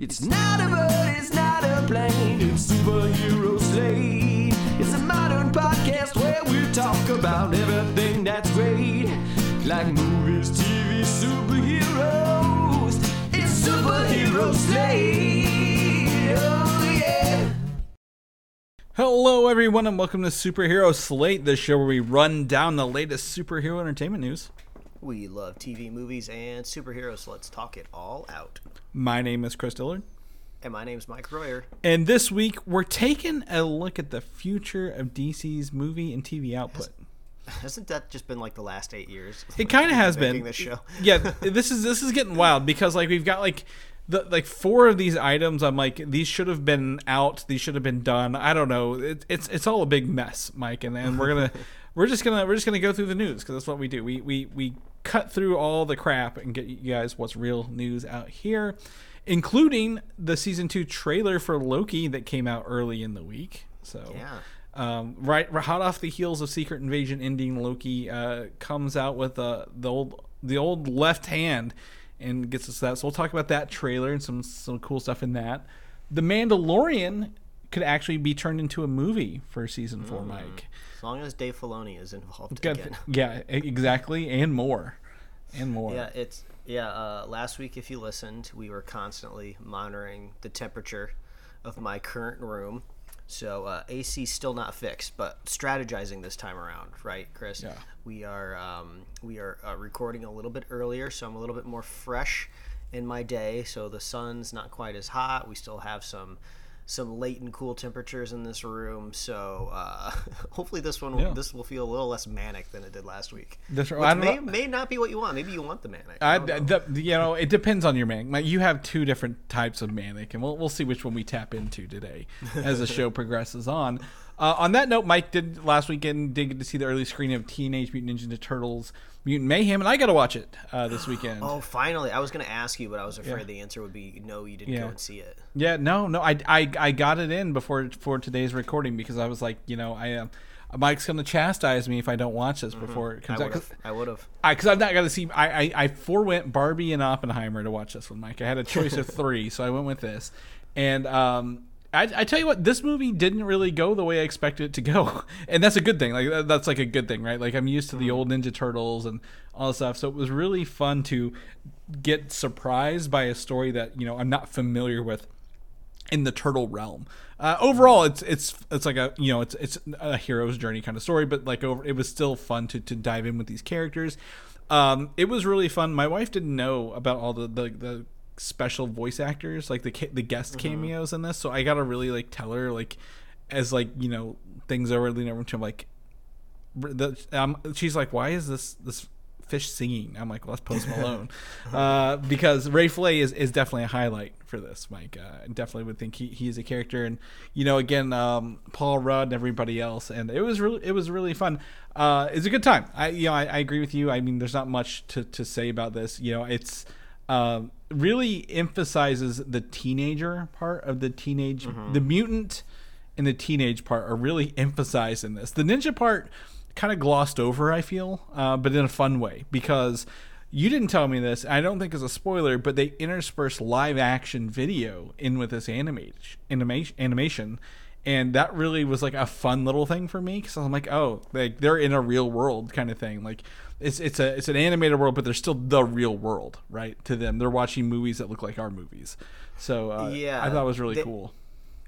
It's not a bird, it's not a plane, it's superhero slate. It's a modern podcast where we talk about everything that's great, like movies, TV, superheroes. It's superhero slate. Oh. Hello, everyone, and welcome to Superhero Slate, the show where we run down the latest superhero entertainment news. We love TV, movies, and superheroes, so let's talk it all out. My name is Chris Dillard, And my name is Mike Royer. and this week we're taking a look at the future of DC's movie and TV output. Hasn't that just been like the last eight years? It kind of has been. this show. yeah, this is this is getting wild because like we've got like the like four of these items. I'm like these should have been out. These should have been done. I don't know. It, it's it's all a big mess, Mike, and, and we're gonna we're just gonna we're just gonna go through the news because that's what we do. We we we cut through all the crap and get you guys what's real news out here, including the season two trailer for Loki that came out early in the week. So Yeah. um, right, hot off the heels of Secret Invasion ending, Loki uh, comes out with uh, the old the old left hand and gets us that. So we'll talk about that trailer and some some cool stuff in that. The Mandalorian could actually be turned into a movie for season four, Mike. As long as Dave Filoni is involved Got- again. yeah, exactly, and more, and more. Yeah, it's yeah. Uh, last week, if you listened, we were constantly monitoring the temperature of my current room. So uh, AC still not fixed, but strategizing this time around, right, Chris? Yeah. We are um, we are uh, recording a little bit earlier, so I'm a little bit more fresh in my day. So the sun's not quite as hot. We still have some some latent cool temperatures in this room. So uh, hopefully this one Yeah. this will feel a little less manic than it did last week. Right. Which may, know- may not be what you want. Maybe you want the manic. I, I know. the, you know, it depends on your manic. You have two different types of manic, and we'll, we'll see which one we tap into today as the show progresses on. Uh, on that note, Mike did last weekend did get to see the early screening of Teenage Mutant Ninja Turtles: Mutant Mayhem, and I got to watch it uh, this weekend. Oh, finally! I was going to ask you, but I was afraid Yeah. the answer would be no. You didn't Yeah. go and see it. Yeah, no, no, I, I, I got it in before for today's recording because I was like, you know, I um, Mike's gonna chastise me if I don't watch this before it I comes would out. I would have. I because I've not got to see. I, I I forewent Barbie and Oppenheimer to watch this one, Mike. I had a choice of three, so I went with this. And um, I, I tell you what, this movie didn't really go the way I expected it to go, and that's a good thing. Like that's like a good thing, right? Like I'm used to the old Ninja Turtles and all this stuff, so it was really fun to get surprised by a story that you know I'm not familiar with in the turtle realm. Uh, overall, it's it's it's like a you know it's it's a hero's journey kind of story, but like over it was still fun to to dive in with these characters. Um, it was really fun. My wife didn't know about all the the, the special voice actors, like the ca- the guest cameos in this, so I gotta really like tell her like as like you know things are leaning over to like the, um, she's like, why is this this fish singing? I'm like, well, that's Post Malone, uh, because Ray Fillet is, is definitely a highlight for this. Mike, uh, I definitely would think he, he's a character, and you know, again, um, Paul Rudd and everybody else, and it was really it was really fun. Uh, it's a good time. I you know I, I agree with you. I mean, there's not much to, to say about this. You know, it's um, really emphasizes the teenager part of the teenage the mutant and the teenage part are really emphasized in this. The ninja part kind of glossed over, I feel, uh, but in a fun way because you didn't tell me this. I don't think it's a spoiler, but they intersperse live action video in with this animation, animation, and that really was like a fun little thing for me because I'm like, oh, like they're in a real world kind of thing, like. It's, it's a it's an animated world, but they're still the real world, right? To them, they're watching movies that look like our movies. So uh, Yeah, I thought it was really they- cool.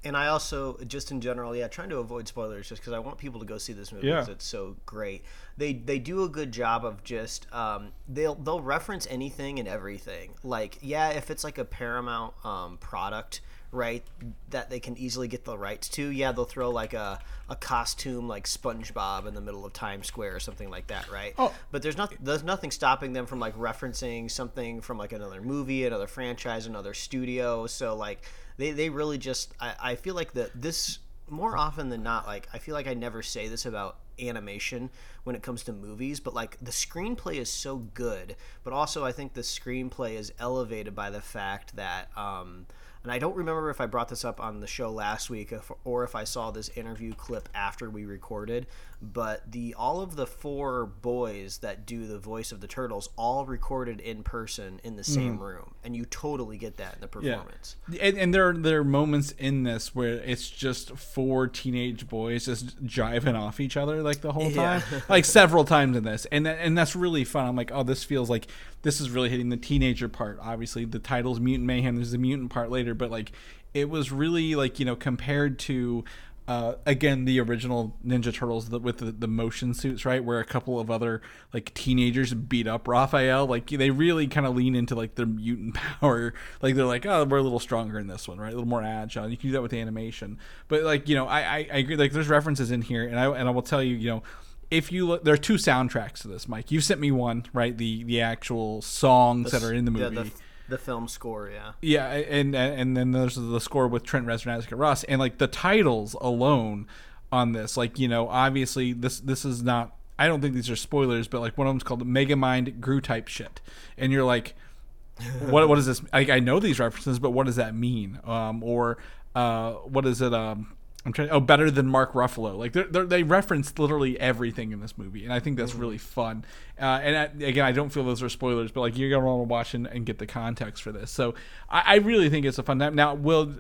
And I also, just in general, yeah, trying to avoid spoilers just because I want people to go see this movie Yeah. because it's so great. They they do a good job of just um, they'll they'll reference anything and everything. Like yeah, if it's like a Paramount um, product, right, that they can easily get the rights to, yeah, they'll throw like a a costume like SpongeBob in the middle of Times Square or something like that, right? Oh. But there's not there's nothing stopping them from like referencing something from like another movie, another franchise, another studio. So like they, they really just I, I feel like that this more often than not like I feel like I never say this about animation when it comes to movies, but like the screenplay is so good, but also I think the screenplay is elevated by the fact that um and I don't remember if I brought this up on the show last week or if I saw this interview clip after we recorded, but the all of the four boys that do the voice of the turtles all recorded in person in the same mm-hmm. room, and you totally get that in the performance. And, and there are there are moments in this where it's just four teenage boys just jiving off each other like the whole Yeah. time, like several times in this, and that, and that's really fun. I'm like, oh, this feels like this is really hitting the teenager part. Obviously, the title's Mutant Mayhem. There's the mutant part later, but like it was really like you know compared to. Uh, again, the original Ninja Turtles with the, the motion suits, right? Where a couple of other like teenagers beat up Raphael. Like they really kind of lean into like their mutant power. Like they're like, oh, we're a little stronger in this one, right? A little more agile. And You can do that with animation, but like you know, I I, I agree. Like there's references in here, and I and I will tell you, you know, if you look, there are two soundtracks to this, Mike. You sent me one, right? The the actual songs that are in the movie. Yeah, the, the film score, yeah. Yeah, and and then there's the score with Trent Reznor and Atticus Ross, and like the titles alone on this, like you know, obviously this this is not. I don't think these are spoilers, but like one of them's called Megamind Gru type shit, and you're like, what what is this? Like I know these references, but what does that mean? Um, or uh, what is it? Um, I'm trying. Oh, better than Mark Ruffalo. Like they're, they're, they reference literally everything in this movie, and I think that's really fun. Uh, and I, again, I don't feel those are spoilers, but like you're gonna want to watch and, and get the context for this. So I, I really think it's a fun time. Now, will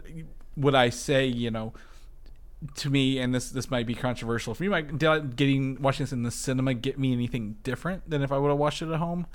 would I say you know? To me, and this this might be controversial for you, I- getting watching this in the cinema get me anything different than if I would have watched it at home?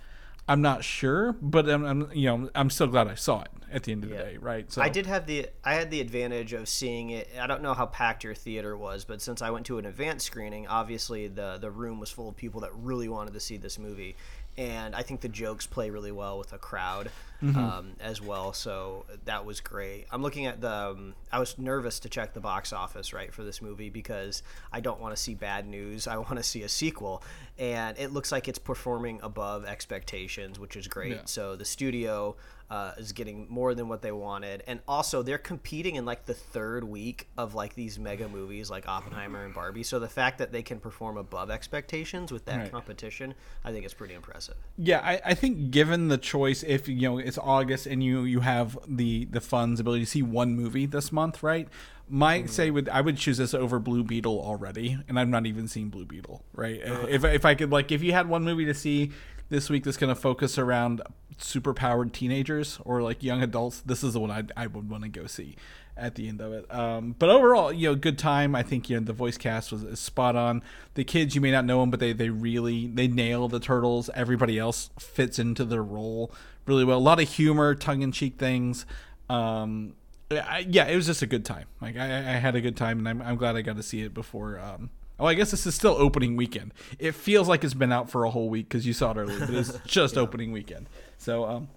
I'm not sure, but I'm, I'm you know I'm still glad I saw it at the end of the day, right? So I did have the I had the advantage of seeing it. I don't know how packed your theater was, but since I went to an advanced screening, obviously the the room was full of people that really wanted to see this movie, and I think the jokes play really well with a crowd um, as well. So that was great. I'm looking at the. Um, I was nervous to check the box office right for this movie because I don't want to see bad news. I want to see a sequel, and it looks like it's performing above expectations, which is great. Yeah. So the studio uh, is getting more than what they wanted, and also they're competing in like the third week of like these mega movies like Oppenheimer and Barbie. So the fact that they can perform above expectations with that Right. competition, I think is pretty impressive. Yeah, I, I think given the choice, if you know it's August and you you have the the funds ability to see one movie this month, right? My say would I would choose this over Blue Beetle already, and I've not even seen Blue Beetle, right? If if I could like if you had one movie to see this week that's going to focus around super powered teenagers or like young adults, this is the one I I would want to go see at the end of it. Um, but overall, you know, good time. I think you know the voice cast was spot on. The kids, you may not know them, but they they really they nail the turtles. Everybody else fits into their role really well. A lot of humor, tongue in cheek things. Um, I, yeah, it was just a good time. Like I, I had a good time, and I'm I'm glad I got to see it before. Um, Oh, I guess this is still opening weekend. It feels like it's been out for a whole week because you saw it earlier, but it's just opening weekend. So, um,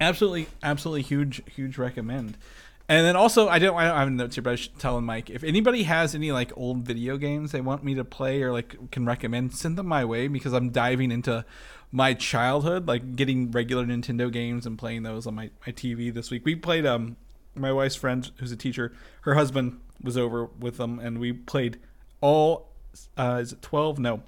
absolutely, absolutely huge, huge recommend. And then also, I don't, I don't have notes here, but I should tell Mike if anybody has any like old video games they want me to play or like can recommend, send them my way because I'm diving into my childhood, like getting regular Nintendo games and playing those on my, my TV this week. We played um my wife's friend who's a teacher, her husband was over with them, and we played all uh, is it twelve? No,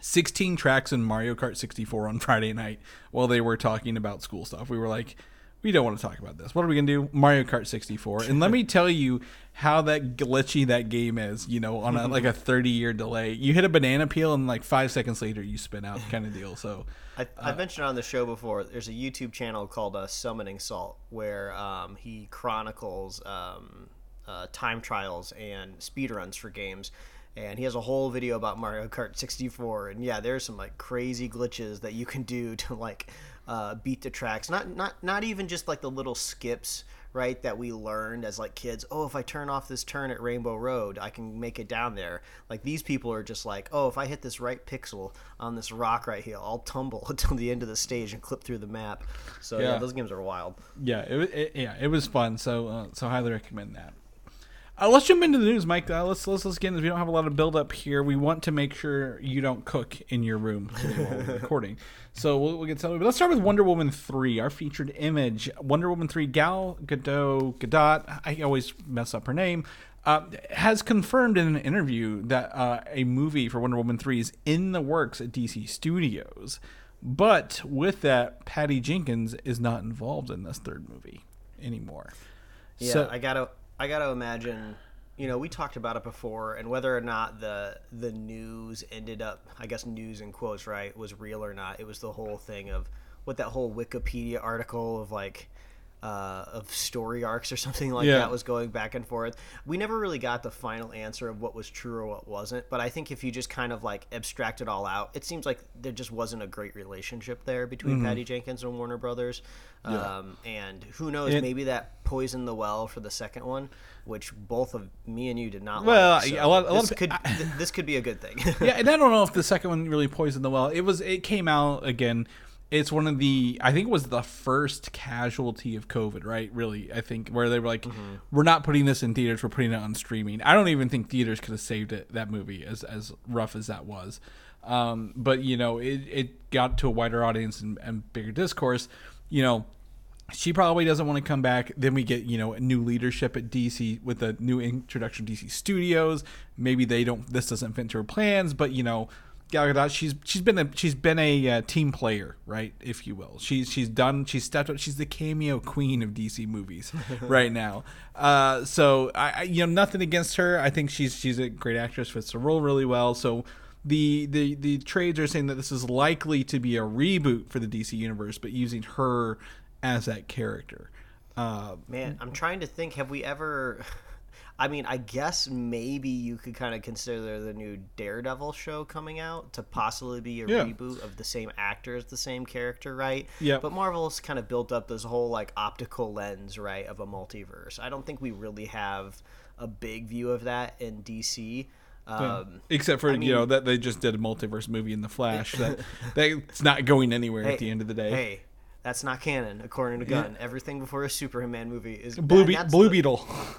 16 tracks in Mario Kart 64 on Friday night while they were talking about school stuff. We were like, we don't want to talk about this. What are we going to do? Mario Kart 64. And let me tell you how that glitchy that game is, you know, on a, like a 30 year delay. You hit a banana peel and like five seconds later you spin out kind of deal. So, I, I've mentioned on the show before. There's a YouTube channel called uh, Summoning Salt where um, he chronicles um, uh, time trials and speedruns for games. And he has a whole video about Mario Kart 64. And yeah, there's some like crazy glitches that you can do to like uh, beat the tracks. Not not not even just like the little skips, right? That we learned as like kids. Oh, if I turn off this turn at Rainbow Road, I can make it down there. Like these people are just like, oh, if I hit this right pixel on this rock right here, I'll tumble until the end of the stage and clip through the map. So yeah, Yeah. those games are wild. yeah, it, it yeah, it was fun. So, uh, so highly recommend that. Uh, let's jump into the news, Mike. Uh, let's let's let's get into. We don't have a lot of build up here. We want to make sure you don't cook in your room while we're recording. So we'll, we'll get started. But let's start with Wonder Woman three, our featured image. Wonder Woman three, Gal Gadot Gadot. I always mess up her name. Uh, has confirmed in an interview that uh, a movie for Wonder Woman 3 is in the works at DC Studios. But with that, Patty Jenkins is not involved in this third movie. anymore. Yeah, So- I gotta I gotta imagine. You know, we talked about it before, and whether or not the the news ended up, I guess, news in quotes, right, was real or not. It was the whole thing of what that whole Wikipedia article of like uh, of story arcs or something like Yeah. that was going back and forth. We never really got the final answer of what was true or what wasn't. But I think if you just kind of like abstract it all out, it seems like there just wasn't a great relationship there between Mm-hmm. Patty Jenkins and Warner Brothers. Um, and who knows, And- maybe that poisoned the well for the second one, which both of me and you did not Well, like. a lot- a lot this of- could th- this could be a good thing. yeah, and I don't know if the second one really poisoned the well. It was. It came out again. It's one of the. I think it was the first casualty of COVID. Right? Really, I think where they were like, we're not putting this in theaters. We're putting it on streaming. I don't even think theaters could have saved it. That movie, as as rough as that was. Um, but you know, it it got to a wider audience and, and bigger discourse. You know, she probably doesn't want to come back. Then we get, you know, a new leadership at DC with a new introduction to DC Studios. Maybe they don't. This doesn't fit into her plans, but you know, Gal Gadot, she's she's been a she's been a uh, team player, right, if you will. She's she's done. She's stepped up. She's the cameo queen of DC movies right now. Uh, so I, I, you know, nothing against her. I think she's she's a great actress, fits the role really well. So the the the trades are saying that this is likely to be a reboot for the DC universe, but using her as that character. Uh, Man, I'm trying to think. Have we ever? I mean, I guess maybe you could kind of consider the new Daredevil show coming out to possibly be a Yeah. reboot of the same actor as the same character, right? Yeah. But Marvel's kind of built up this whole like optical lens, right, of a multiverse. I don't think we really have a big view of that in DC. Um, except for mean- you know that they just did a multiverse movie in the Flash that that's not going anywhere at the end of the day. Hey, that's not canon, according to Gunn. Everything before a Superman movie is Blue, Be- Blue the- Beetle.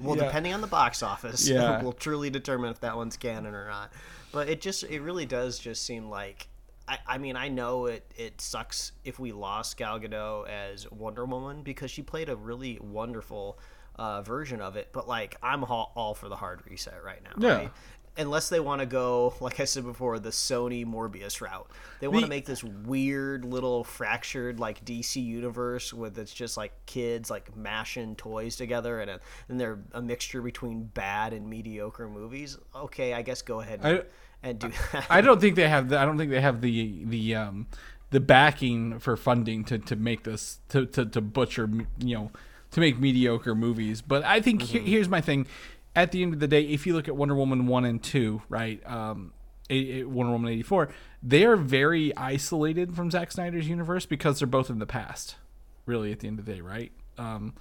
well, Yeah. depending on the box office, Yeah. will truly determine if that one's canon or not. But it just, it really does just seem like. I, I mean, I know it, it sucks if we lost Gal Gadot as Wonder Woman because she played a really wonderful uh, version of it. But like, I'm all, all for the hard reset right now. Yeah. Right? Unless they want to go, like I said before, the Sony Morbius route. They want to make this weird little fractured like DC universe with it's just like kids like mashing toys together and a, and they're a mixture between bad and mediocre movies. Okay, I guess go ahead and, I- and do that. I don't think they have. The, I don't think they have the the um the backing for funding to, to make this to, to, to butcher you know to make mediocre movies. But I think Mm-hmm. here, here's my thing. At the end of the day, if you look at Wonder Woman one and two, right, um, Wonder Woman eighty four, they are very isolated from Zack Snyder's universe because they're both in the past. Really, at the end of the day, right? Um,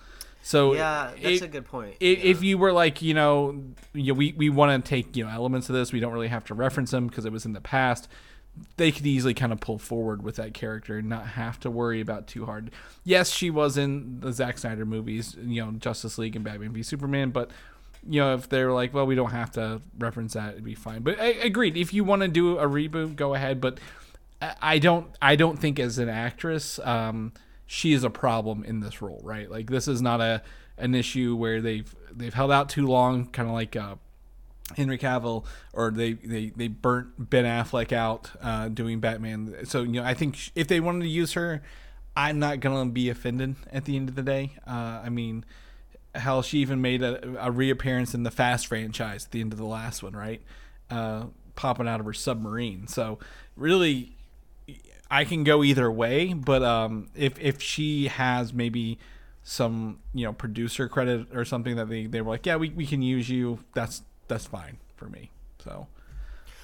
so yeah, that's it- a good point. i- if you were like you know, you know, we we want to take you know elements of this we don't really have to reference them because it was in the past they could easily kind of pull forward with that character and not have to worry about too hard yes she was in the Zack Snyder movies you know Justice League and Batman v Superman but you know if they're like well we don't have to reference that it'd be fine but I, agreed if you want to do a reboot go ahead but I- don't I don't think as an actress um, she is a problem in this role, right? Like this is not a an issue where they've they've held out too long, kind of like uh, Henry Cavill, or they, they they burnt Ben Affleck out uh, doing Batman. So you know I think if they wanted to use her, I'm not gonna be offended at the end of the day. Uh, I mean. Hell, she even made a, a reappearance in the Fast franchise at the end of the last one, right? Uh, popping out of her submarine. So, really, I can go either way, but um, if if she has maybe some you know producer credit or something that they, they were like, yeah, we, we can use you. That's that's fine for me. So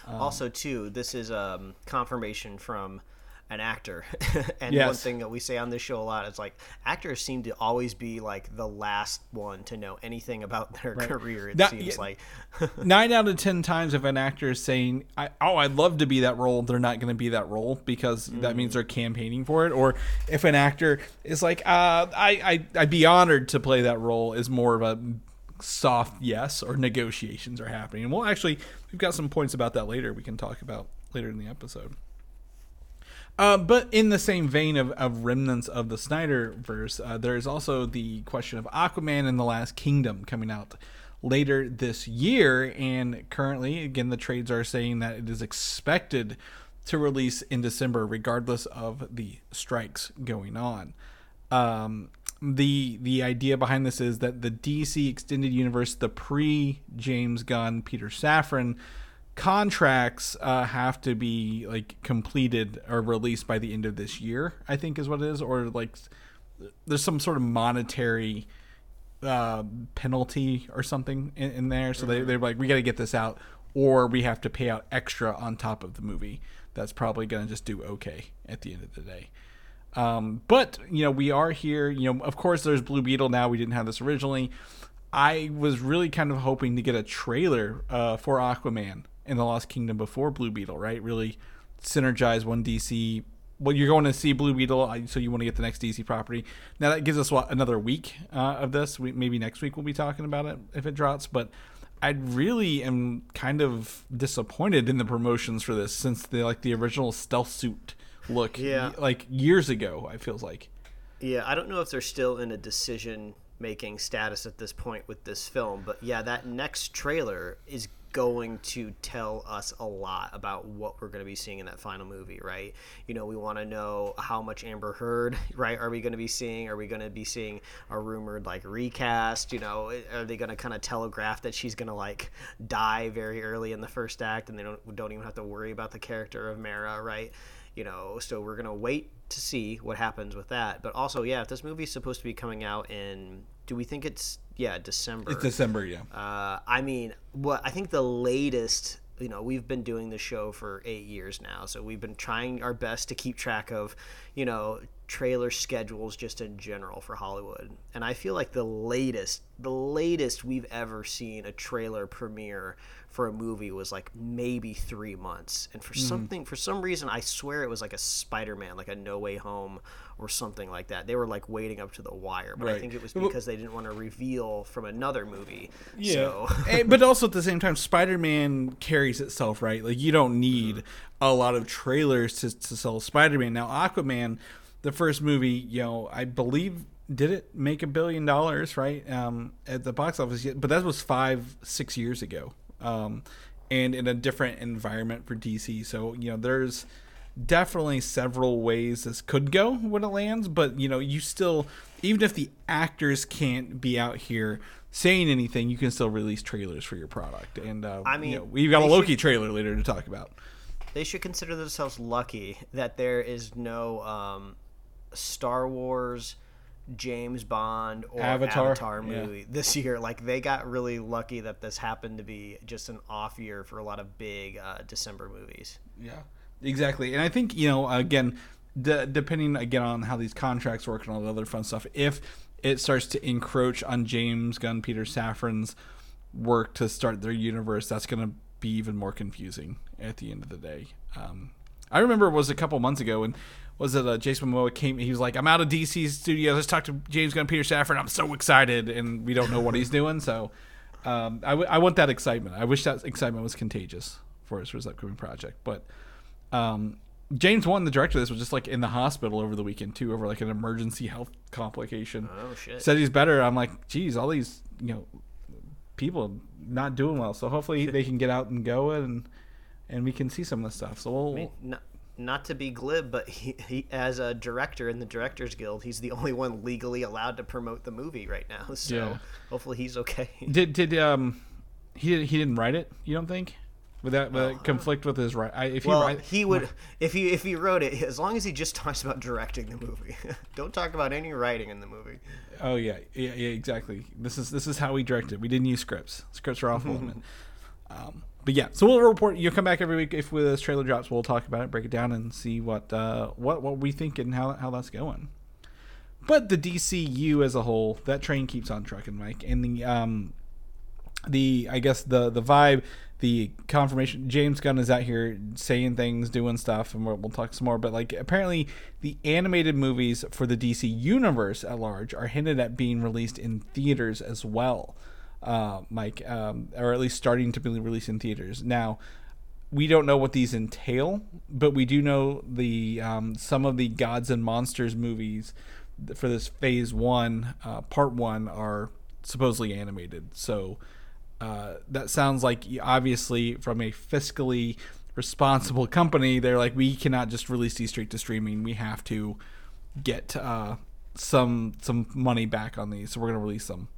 also, too, this is um, confirmation from an actor. and one thing that we say on this show a lot is like actors seem to always be like the last one to know anything about their career. It That- seems yeah. like. nine out of ten times if an actor is saying, I, "Oh, I'd love to be that role," they're not going to be that role because that means they're campaigning for it. Or if an actor is like, uh, "I, I I'd be honored to play that role," is more of a soft yes or negotiations are happening. And we'll actually we've got some points about that later. We can talk about later in the episode. Uh, but in the same vein of, of remnants of the Snyderverse, uh, there is also the question of Aquaman and the Lost Kingdom coming out later this year. And currently, again, the trades are saying that it is expected to release in December, regardless of the strikes going on. Um, the the idea behind this is that the DC extended universe, the pre James Gunn, Peter Safran contracts uh, have to be like completed or released by the end of this year. I think is what it is, or like there's some sort of monetary uh, penalty or something in, in there. So they they're like, we got to get this out, or we have to pay out extra on top of the movie. That's probably gonna just do okay at the end of the day. Um, but you know, we are here. You know, of course, there's Blue Beetle now. We didn't have this originally. I was really kind of hoping to get a trailer uh, for Aquaman in the Lost Kingdom before Blue Beetle, right? Really synergize one DC. Well, you're going to see Blue Beetle, so you want to get the next DC property. Now that gives us what another week uh, of this. We, maybe next week we'll be talking about it if it drops. But I really am kind of disappointed in the promotions for this since the like the original stealth suit look, Yeah. like years ago. I feels like. Yeah, I don't know if they're still in a decision making status at this point with this film, but yeah, that next trailer is going to tell us a lot about what we're going to be seeing in that final movie, right? You know, we want to know how much Amber Heard, right? Are we going to be seeing? Are we going to be seeing a rumored like recast? You know, eh, are they going to kind of telegraph that she's going to like die very early in the first act, and they don't don't even have to worry about the character of Mara, right? you know so we're gonna wait to see what happens with that but also yeah if this movie's supposed to be coming out in do we think it's yeah december. It's December, yeah. uh, i mean what i think the latest you know we've been doing the show for eight years now so we've been trying our best to keep track of you know trailer schedules just in general for hollywood. And i feel like the latest the latest we've ever seen a trailer premiere for a movie was like maybe three months. And for something for some reason i swear it was like a spider-man like a no way home or something like that they were like waiting up to the wire but i think it was because they didn't want to reveal from another movie Yeah. so Eh, but also at the same time, Spider Man carries itself, right? Like, you don't need a lot of trailers to, to sell Spider Man. Now, Aquaman, the first movie, you know, I believe did it make a billion dollars, right? Um, at the box office, yet, but that was five, six years ago. Um, and in a different environment for DC. So, you know, there's definitely several ways this could go when it lands, but you know, you still even if the actors can't be out here saying anything, you can still release trailers for your product. And uh, I mean, you know, we've got a Loki should- trailer later to talk about. they should consider themselves lucky that there is no um, Star Wars, James Bond, or Avatar, Avatar, yeah. movie this year. Like they got really lucky that this happened to be just an off year for a lot of big uh, December movies. Yeah, exactly. And I think you know, again, de- depending again on how these contracts work and all the other fun stuff, if it starts to encroach on James Gunn, Peter Safran's work to start their universe, that's going to be even more confusing at the end of the day. Um, I remember it was a couple months ago and. Was it uh, Jason Momoa came? He was like, "I'm out of DC Studios. Let's talk to James Gunn, Peter Safran. I'm so excited, and we don't know what he's doing. So, um, I, w- I want that excitement. I wish that excitement was contagious for his, for his upcoming project. But um, James Wan, the director of this, was just like in the hospital over the weekend too, over like an emergency health complication. Oh shit! Said he's better. I'm like, geez, all these you know people not doing well. So hopefully they can get out and go and and we can see some of this stuff. So we'll. I mean, not, not to be glib, but he, he, as a director in the Directors Guild, he's the only one legally allowed to promote the movie right now. So Yeah. hopefully he's okay. Did did um he he didn't write it? You don't think? Would that, would Oh, that conflict with his right? I, if he Well, write, he would if he if he wrote it as long as he just talks about directing the movie. Don't talk about any writing in the movie. Oh yeah, yeah, yeah, exactly. This is this is how we directed. We didn't use scripts. Scripts are limit. Um, but yeah, so we'll report. You'll come back every week if this trailer drops. We'll talk about it, break it down, and see what uh, what what we think and how how that's going. But the DCU as a whole, that train keeps on trucking, Mike. And the um, the I guess the the vibe, the confirmation. James Gunn is out here saying things, doing stuff, and we'll, we'll talk some more. But like apparently, the animated movies for the DC universe at large are hinted at being released in theaters as well, uh, Mike, um, or at least starting to be released in theaters now. We don't know what these entail, but we do know the um, some of the Gods and Monsters movies for this Phase One, uh, Part One, are supposedly animated. So uh, that sounds like obviously from a fiscally responsible company, they're like, we cannot just release these straight to streaming. We have to get uh, some some money back on these, so we're gonna release them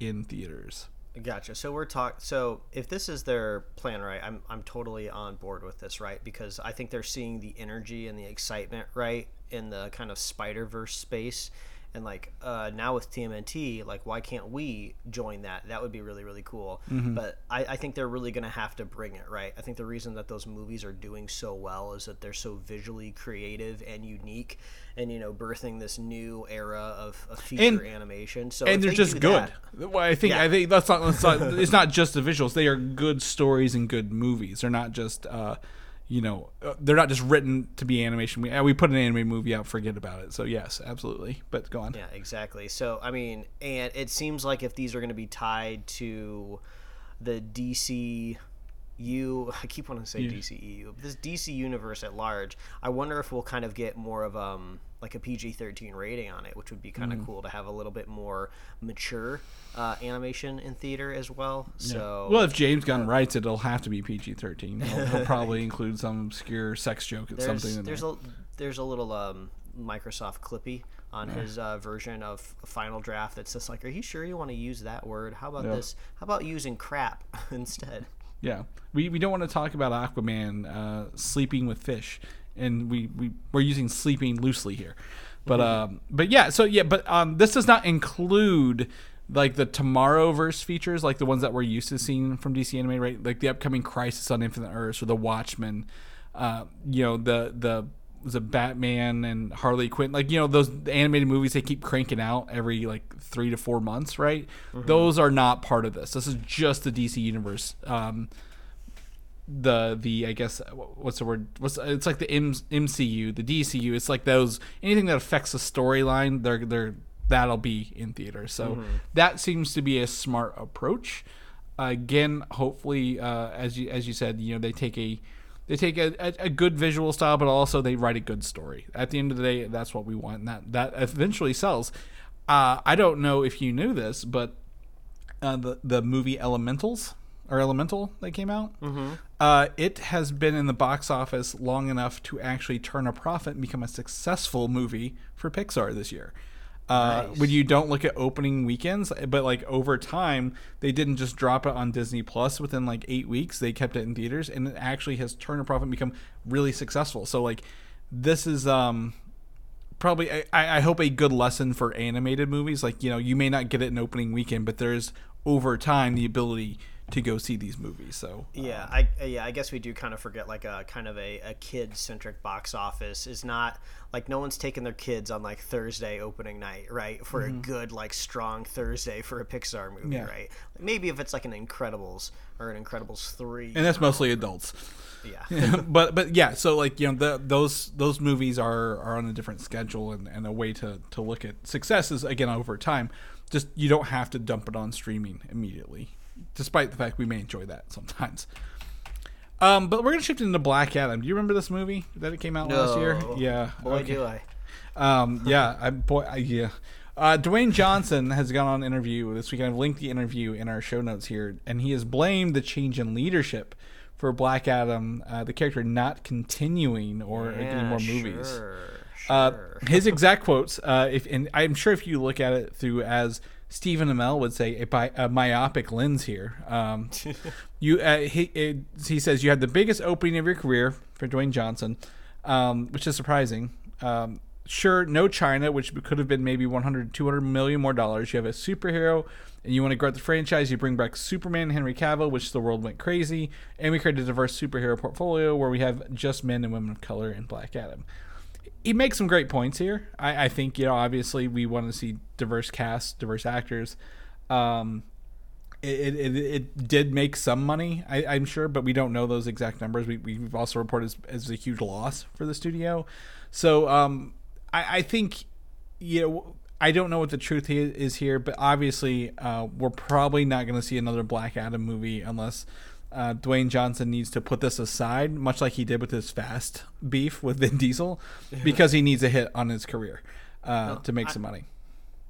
in theaters. Gotcha. So we're talk. So if this is their plan, right? I'm I'm totally on board with this, right? Because I think they're seeing the energy and the excitement, right, in the kind of Spider Verse space, and like uh, now with TMNT, like why can't we join that? That would be really really cool. But I, I think they're really gonna have to bring it, right? I think the reason that those movies are doing so well is that they're so visually creative and unique, and you know, birthing this new era of, of feature And- animation. So and they're they just good. that- Well, I think Yeah. I think that's not, that's not it's not just the visuals. They are good stories and good movies. They're not just uh, you know uh, they're not just written to be animation. We uh, we put an anime movie out, forget about it. So yes, absolutely. But go on. Yeah, exactly. So, I mean, and it seems like if these are going to be tied to the DCU, I keep wanting to say DCEU, but this DC universe at large, I wonder if we'll kind of get more of um like a PG thirteen rating on it, which would be kind Mm. of cool to have a little bit more mature uh, animation in theater as well. So, Well, if James Gunn writes it, it'll have to be PG thirteen. He'll, he'll probably include some obscure sex joke or there's something. In there's there. a there's a little um, Microsoft Clippy on his uh, version of Final Draft that's just like, are you sure you want to use that word? How about Yeah. this? How about using crap instead? Yeah, we, we don't want to talk about Aquaman uh, sleeping with fish, and we we we're using sleeping loosely here, but um but yeah so yeah but um this does not include like the Tomorrowverse features like the ones that we're used to seeing from DC Anime right? Like the upcoming Crisis on Infinite Earths or the Watchmen, uh you know the the was a Batman and Harley Quinn like you know those animated movies they keep cranking out every like three to four months right? Those are not part of this. This is just the DC universe um the the I guess what's the word? What's it's like the M, MCU, the DCU. It's like those anything that affects the storyline. They're they're that'll be in theater. So that seems to be a smart approach. again, hopefully, uh, as you as you said, you know they take a they take a, a, a good visual style, but also they write a good story. At the end of the day, that's what we want, and that that eventually sells. Uh, I don't know if you knew this, but uh, the the movie Elementals or Elemental that came out, mm-hmm. Uh, it has been in the box office long enough to actually turn a profit and become a successful movie for Pixar this year. Uh, Nice. When you don't look at opening weekends, but like over time, they didn't just drop it on Disney Plus within like eight weeks. They kept it in theaters, and it actually has turned a profit and become really successful. So like, this is um, probably I, I hope a good lesson for animated movies. Like you know, you may not get it in opening weekend, but there's over time the ability to go see these movies. So Yeah, I yeah, I guess we do kind of forget like a kind of a, a kid centric box office is not like no one's taking their kids on like Thursday opening night, right? For a good like strong Thursday for a Pixar movie, Mm-hmm. Yeah. right? Maybe if it's like an Incredibles or an Incredibles three, and that's mostly adults. yeah. but but yeah, so like you know the, those those movies are are on a different schedule and, and a way to to look at success is again over time. Just you don't have to dump it on streaming immediately, despite the fact we may enjoy that sometimes. Um, but we're gonna shift into Black Adam. Do you remember this movie that it came out last year? Yeah. Boy, okay. do I. Um, yeah, I, boy, I, yeah. Uh, Dwayne Johnson has gone on an interview this week. I've linked the interview in our show notes here, and he has blamed the change in leadership for Black Adam, uh, the character not continuing or getting more movies. Sure, Uh, his exact quotes, uh, if and I'm sure if you look at it through as Stephen Amell would say, a, a myopic lens here. Um, you, uh, he, it, he says you had the biggest opening of your career for Dwayne Johnson, um, which is surprising. Um, sure, no China, which could have been maybe 100, 200 million more dollars. You have a superhero, and you want to grow the franchise. You bring back Superman, Henry Cavill, which the world went crazy, and we created a diverse superhero portfolio where we have just men and women of color in Black Adam he makes some great points here. I, I think you know obviously we want to see diverse casts, diverse actors. Um, it, it, it did make some money, I, I'm sure, but we don't know those exact numbers. We, we've also reported as, as a huge loss for the studio. So um, I, I think you know I don't know what the truth is here, but obviously uh, we're probably not going to see another Black Adam movie unless uh, Dwayne Johnson needs to put this aside, much like he did with his Fast beef with Vin Diesel, because he needs a hit on his career uh, to make some money.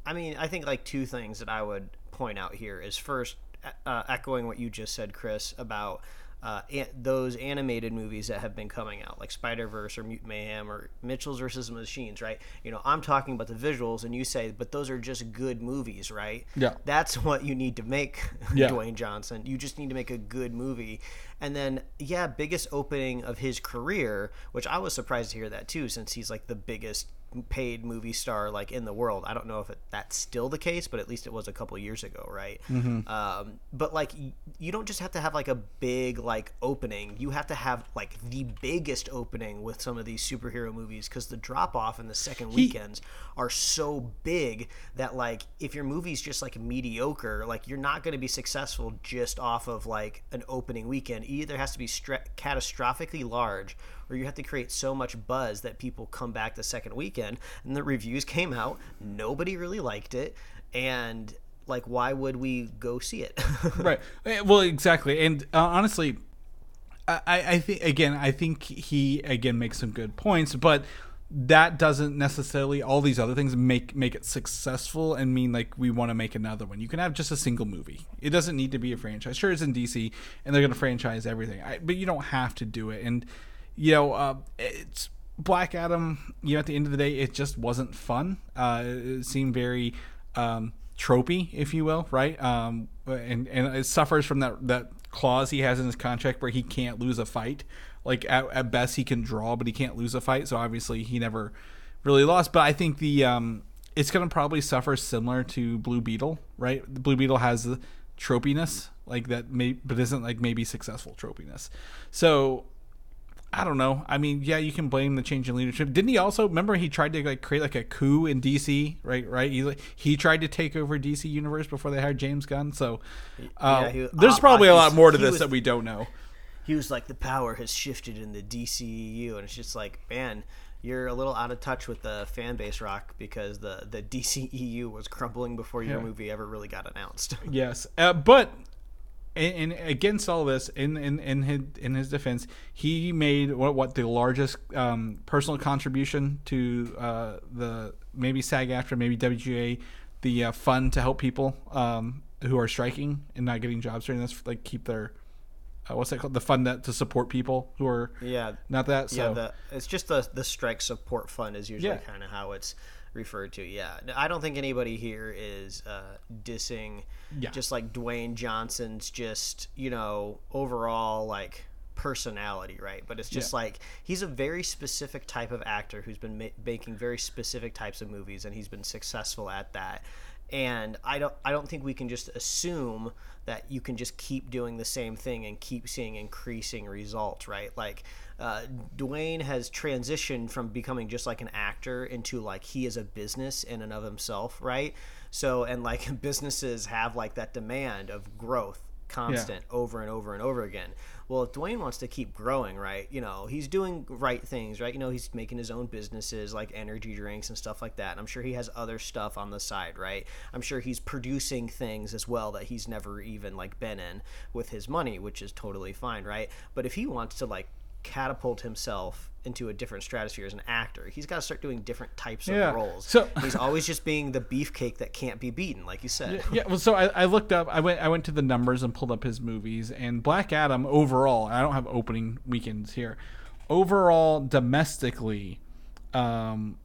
I mean, I think like two things that I would point out here is first, uh, echoing what you just said, Chris, about uh, an- those animated movies that have been coming out, like Spider Verse or Mutant Mayhem or Mitchell's versus Machines, right? You know, I'm talking about the visuals, and you say, but those are just good movies, right? Yeah. That's what you need to make, Yeah. Dwayne Johnson. You just need to make a good movie. And then, yeah, biggest opening of his career, which I was surprised to hear that too, since he's like the biggest paid movie star like in the world. I don't know if it, that's still the case, but at least it was a couple years ago, right? Um, but like, y- you don't just have to have like a big like opening. You have to have like the biggest opening with some of these superhero movies because the drop off in the second weekends are so big that like if your movie's just like mediocre, like you're not going to be successful just off of like an opening weekend. It either has to be stra- catastrophically large or you have to create so much buzz that people come back the second weekend and the reviews came out nobody really liked it and like why would we go see it right. Eh, Well, exactly. And uh, honestly, I, I think again, I think he again makes some good points, but that doesn't necessarily all these other things make make it successful and mean like we want to make another one. You can have just a single movie. It doesn't need to be a franchise. Sure, it's in DC and they're going to franchise everything, I, but you don't have to do it. And you know, uh, it's Black Adam. You know, at the end of the day, it just wasn't fun. Uh, it seemed very um, tropey, if you will, right? Um, and and it suffers from that that clause he has in his contract where he can't lose a fight. Like at, at best he can draw, but he can't lose a fight. So obviously he never really lost. But I think the um, it's gonna probably suffer similar to Blue Beetle, right? The Blue Beetle has the tropiness like that, may but isn't like maybe successful tropiness. So I don't know. I mean, yeah, you can blame the change in leadership. Didn't he also remember he tried to like create like a coup in DC, right? Right? He like, he tried to take over DC Universe before they hired James Gunn. So uh, Yeah, he- there's uh, probably a uh, lot more to this was- that we don't know. he was like the power has shifted in the DCEU and it's just like man you're a little out of touch with the fan base rock because the the DCEU was crumbling before your Yeah. movie ever really got announced Yes, uh, but and, and against all this, in in in his in his defense, he made what what the largest um, personal contribution to uh, the maybe SAG-AFTRA maybe WGA, the uh, fund to help people um, who are striking and not getting jobs during this, like keep their uh, what's that called? The fund that to support people who are yeah not that. So yeah the it's just the the strike support fund is usually Yeah. kind of how it's referred to yeah i don't think anybody here is uh dissing Yeah. just like dwayne johnson's just you know overall like personality right but it's just Yeah. like he's a very specific type of actor who's been ma- making very specific types of movies and he's been successful at that and I don't I don't think we can just assume that you can just keep doing the same thing and keep seeing increasing results, right? Like uh, Dwayne has transitioned from becoming just like an actor into like he is a business in and of himself, right? So and like businesses have like that demand of growth constant over and over and over again. Well, if Dwayne wants to keep growing, right? You know, he's doing right things, right? You know, he's making his own businesses like energy drinks and stuff like that. And I'm sure he has other stuff on the side, right? I'm sure he's producing things as well that he's never even like been in with his money, which is totally fine, right? But if he wants to like catapult himself into a different stratosphere as an actor, he's got to start doing different types of Yeah. roles. So- he's always just being the beefcake that can't be beaten, like you said. yeah well so I, I looked up i went i went to the numbers and pulled up his movies and black adam overall i don't have opening weekends here overall domestically um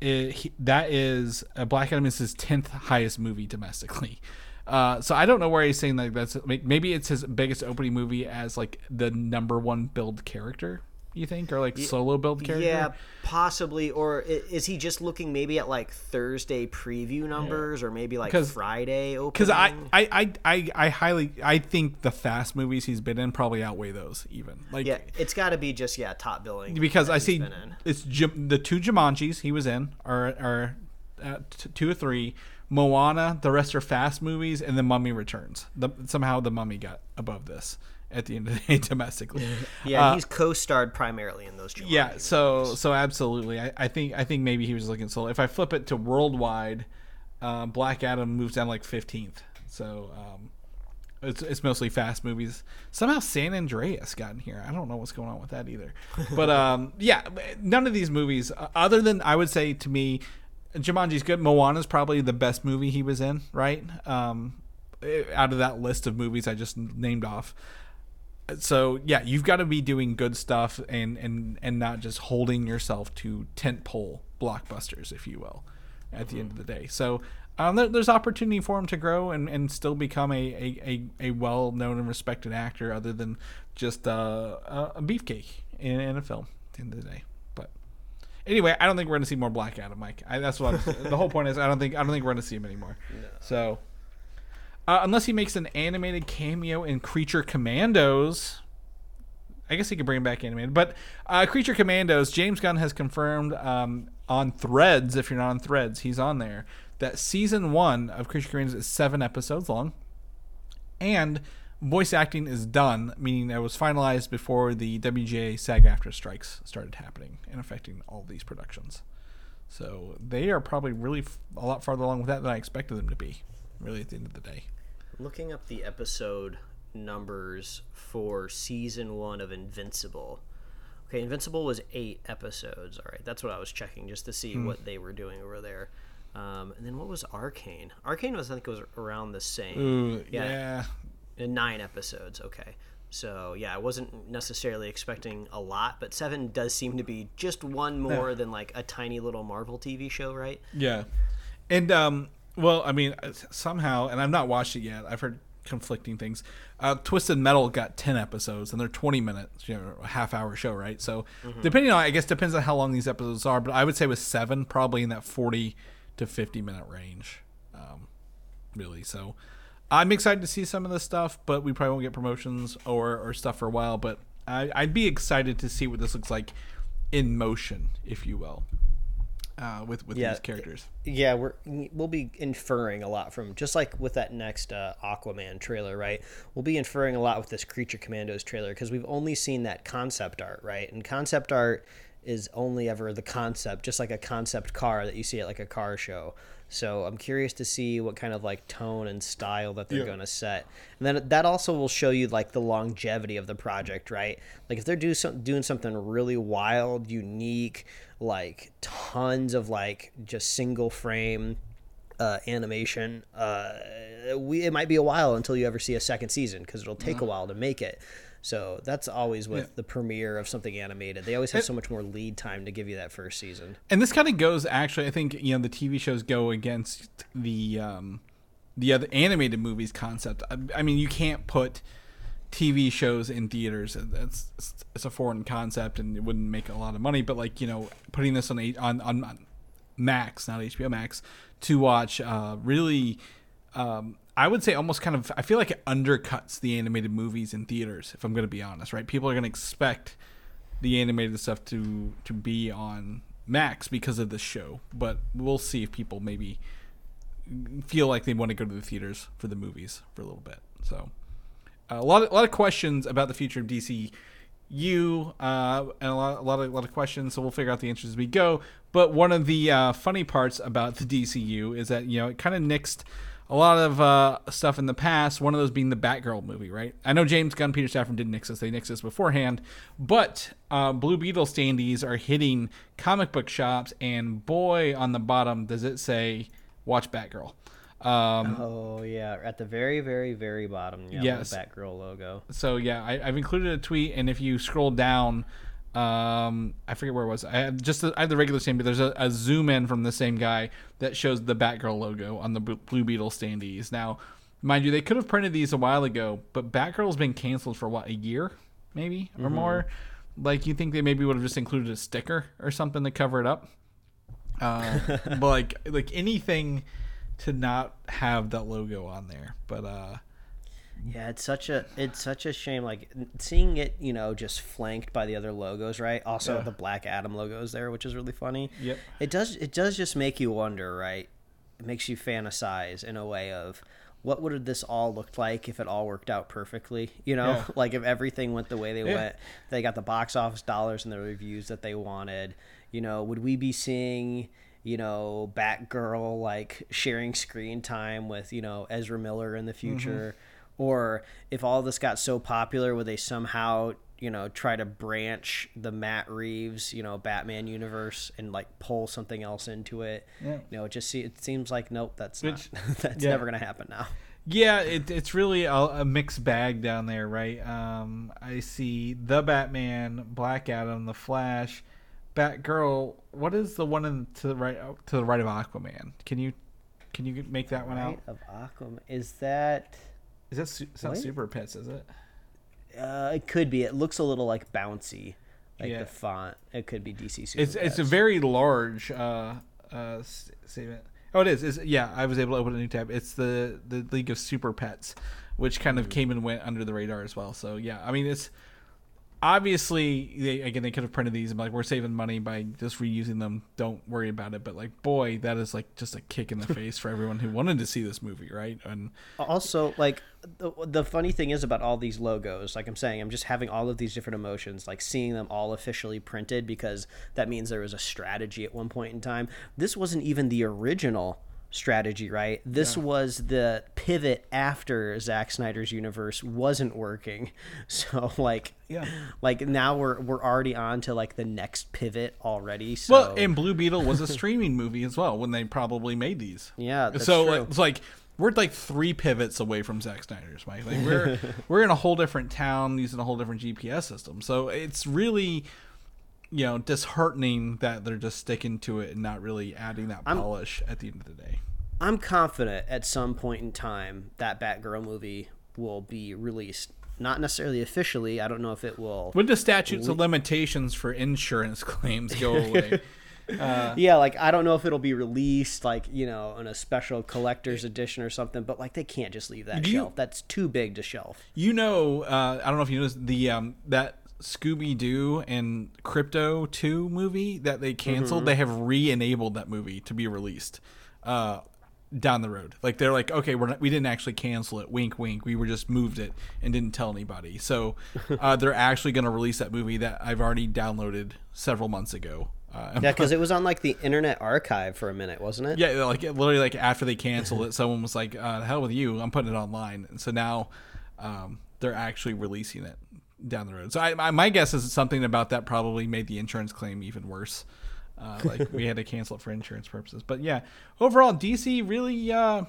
it, he, that is uh, black adam is his 10th highest movie domestically uh, so I don't know where he's saying like that's maybe it's his biggest opening movie as like the number one build character. You think or like solo build character? Yeah, possibly. Or is he just looking maybe at like Thursday preview numbers, or maybe like Friday opening? because I, I, I, I, I highly, I think the fast movies he's been in probably outweigh those even. Like, yeah, it's got to be just yeah top billing because I see it's the two Jumanjis he was in are are uh, t- two or three. Moana, the rest are fast movies, and the Mummy Returns. The, somehow the Mummy got above this at the end of the day domestically. Yeah, Uh, he's co-starred primarily in those. Jumanji yeah so movies. so absolutely. I, I think i think maybe he was looking solo. If i flip it to worldwide uh, black adam moves down like 15th so um it's, it's mostly fast movies. Somehow san andreas got in here. I don't know what's going on with that either. But um yeah none of these movies uh, other than i would say to me jumanji's good moana's probably the best movie he was in right? Um eh, out of that list of movies i just named off so yeah, you've got to be doing good stuff and and and not just holding yourself to tentpole blockbusters, if you will, at the end of the day. So um, there, there's opportunity for him to grow and, and still become a, a, a, a well known and respected actor, other than just uh, a, a beefcake in, in a film. At the end of the day, but anyway, I don't think we're going to see more Black Adam, Mike. I, that's what I'm, the whole point is. I don't think I don't think we're going to see him anymore. So uh, unless he makes an animated cameo in Creature Commandos. I guess he could bring him back animated. But uh, Creature Commandos, James Gunn has confirmed um, on Threads, if you're not on Threads, he's on there, that season one of Creature Commandos is seven episodes long. And voice acting is done, meaning it was finalized before the WGA SAG-AFTRA strikes started happening and affecting all these productions. So they are probably really f- a lot farther along with that than I expected them to be, really, at the end of the day. Looking up the episode numbers for season one of Invincible. Okay, Invincible was eight episodes. All right, that's what I was checking just to see Hmm. what they were doing over there. Um, and then what was Arcane? Arcane was I think it was around the same. Ooh, Yeah. yeah. Nine episodes. Okay, so yeah, I wasn't necessarily expecting a lot, but seven does seem to be just one more than like a tiny little Marvel TV show, right? Yeah, and um, well, I mean, uh, somehow, and I've not watched it yet. I've heard conflicting things. Uh, Twisted Metal got ten episodes, and they're twenty minutes, you know, a half hour show, right? So, depending on, I guess, depends on how long these episodes are. But I would say with seven, probably in that forty to fifty minute range, um, really. So, I'm excited to see some of this stuff, but we probably won't get promotions or or stuff for a while. But I, I'd be excited to see what this looks like in motion, if you will, uh, with with Yeah. these characters. Yeah, we're we'll be inferring a lot from just like with that next uh, Aquaman trailer, right? We'll be inferring a lot with this Creature Commandos trailer because we've only seen that concept art, right? And concept art is only ever the concept, just like a concept car that you see at like a car show. So I'm curious to see what kind of like tone and style that they're Yeah. going to set, and then that also will show you like the longevity of the project, right? Like if they're do some, doing something really wild, unique, like tons of like just single frame uh, animation, uh, we it might be a while until you ever see a second season because it'll take a while to make it. So that's always with Yeah. the premiere of something animated. They always have so much more lead time to give you that first season. and this kind of goes actually i think you know the tv shows go against the um the other animated movies concept i, I mean you can't put tv shows in theaters it's it's a foreign concept and it wouldn't make a lot of money but like you know putting this on on on, max not hbo max to watch uh really um I would say almost kind of I feel like it undercuts the animated movies in theaters if I'm going to be honest, right? People are going to expect the animated stuff to to be on Max because of the show, but we'll see if people maybe feel like they want to go to the theaters for the movies for a little bit. So a lot of, a lot of questions about the future of DCU uh, and a lot, a lot of a lot of questions. So we'll figure out the answers as we go. But one of the uh, funny parts about the DCU is that you know it kind of nixed a lot of uh, stuff in the past. One of those being the Batgirl movie, right? I know James Gunn, Peter Safran did nix this; they nixed this beforehand. But uh, Blue Beetle standees are hitting comic book shops, and boy, on the bottom does it say "Watch Batgirl." Um, Oh yeah, at the very, very, very bottom, yeah, Yes. the Batgirl logo. so yeah, I, I've included a tweet, and if you scroll down, um, I forget where it was. I had just the, I had the regular stand, but there's a, a zoom in from the same guy that shows the Batgirl logo on the Blue Beetle standees. Now, mind you, they could have printed these a while ago, but Batgirl's been canceled for what a year, maybe or more. Like you think they maybe would have just included a sticker or something to cover it up. Uh, but like like anything to not have that logo on there, but uh. Yeah, it's such a it's such a shame. Like seeing it, you know, just flanked by the other logos, right? Also, Yeah. the Black Adam logos there, which is really funny. Yep. It does it does just make you wonder, right? It makes you fantasize in a way of what would this all look like if it all worked out perfectly? You know, Yeah. like if everything went the way they Yeah. went, they got the box office dollars and the reviews that they wanted. You know, would we be seeing? You know, Batgirl like sharing screen time with you know Ezra Miller in the future, or if all this got so popular, would they somehow you know try to branch the Matt Reeves you know Batman universe and like pull something else into it? Yeah. You know, it just see it seems like nope, that's Which- not that's yeah. never gonna happen now. Yeah, it, it's really a, a mixed bag down there, right? Um, I see the Batman, Black Adam, the Flash, Batgirl. What is the one in, to the right to the right of Aquaman? Can you can you make that one out? Of Aquaman. Is that? Is that su- it's not Super Pets? Is it? Uh, it could be. It looks a little like bouncy, like Yeah. the font. It could be DC Super. It's it's a very large uh uh statement. Oh, it is. Is yeah, I was able to open a new tab. It's the the League of Super Pets, which kind of came and went under the radar as well. So yeah, I mean it's obviously they again they could have printed these and like we're saving money by just reusing them. Don't worry about it. But like boy, that is like just a kick in the face for everyone who wanted to see this movie, right? And also like the, the funny thing is about all these logos like i'm saying i'm just having all of these different emotions like seeing them all officially printed because that means there was a strategy at one point in time this wasn't even the original strategy right this was the pivot after Zack Snyder's universe wasn't working so like Yeah. like now we're we're already on to like the next pivot already so well, and Blue Beetle was a streaming movie as well when they probably made these. yeah that's so true. it's like we're like three pivots away from Zack Snyder's, Mike. Like we're we're in a whole different town using a whole different GPS system. So it's really you know disheartening that they're just sticking to it and not really adding that polish at the end of the day. I'm confident at some point in time that Batgirl movie will be released. Not necessarily officially. I don't know if it will. When the statutes of limitations for insurance claims go away, Yeah, like I don't know if it'll be released like, you know, in a special collector's edition or something, but like they can't just leave that you- shelf. That's too big to shelf. you know, uh, I don't know if you noticed the um, that Scooby Doo and Krypto Two movie that they canceled. They have re-enabled that movie to be released uh, down the road. Like they're like, okay, we're not, we didn't actually cancel it. Wink, wink. We were just moved it and didn't tell anybody. So uh, they're actually going to release that movie that I've already downloaded several months ago. Uh, Yeah, because it was on like the Internet Archive for a minute, wasn't it? Yeah, like literally, like after they canceled it, someone was like, uh, "The hell with you! I'm putting it online." And so now, um, they're actually releasing it down the road. So I, I, my guess is something about that probably made the insurance claim even worse. Uh, like we had to cancel it for insurance purposes. But yeah, overall, DC really, uh,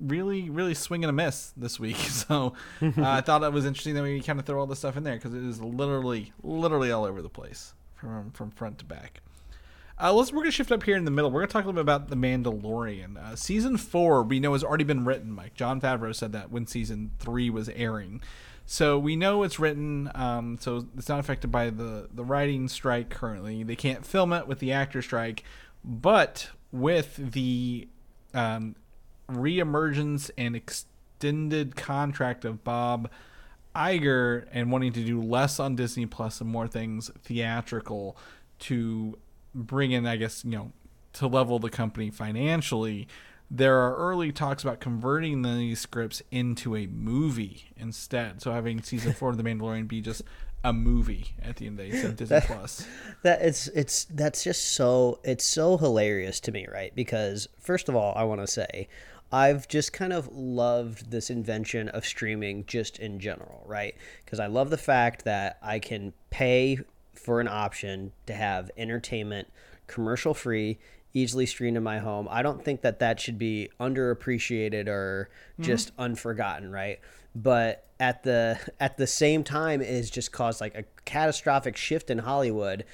really, really swing and a miss this week. So uh, I thought it was interesting that we kind of throw all this stuff in there because it is literally, literally all over the place from from front to back. Uh, let's we're gonna shift up here in the middle. We're gonna talk a little bit about the Mandalorian. Uh, season four, we know has already been written. Mike John Favreau said that when season three was airing, so we know it's written. Um, so it's not affected by the the writing strike currently. They can't film it with the actor strike, but with the um, reemergence and extended contract of Bob Iger and wanting to do less on Disney Plus and more things theatrical to bring in, I guess, you know, to level the company financially. There are early talks about converting these scripts into a movie instead. So having season four of The Mandalorian be just a movie at the end of the day of Disney Plus. that it's it's that's just so it's so hilarious to me right because first of all i want to say i've just kind of loved this invention of streaming just in general right because i love the fact that i can pay for an option to have entertainment commercial free easily streamed in my home. I don't think that that should be underappreciated or mm-hmm. just unforgotten right? But at the at the same time it has just caused like a catastrophic shift in hollywood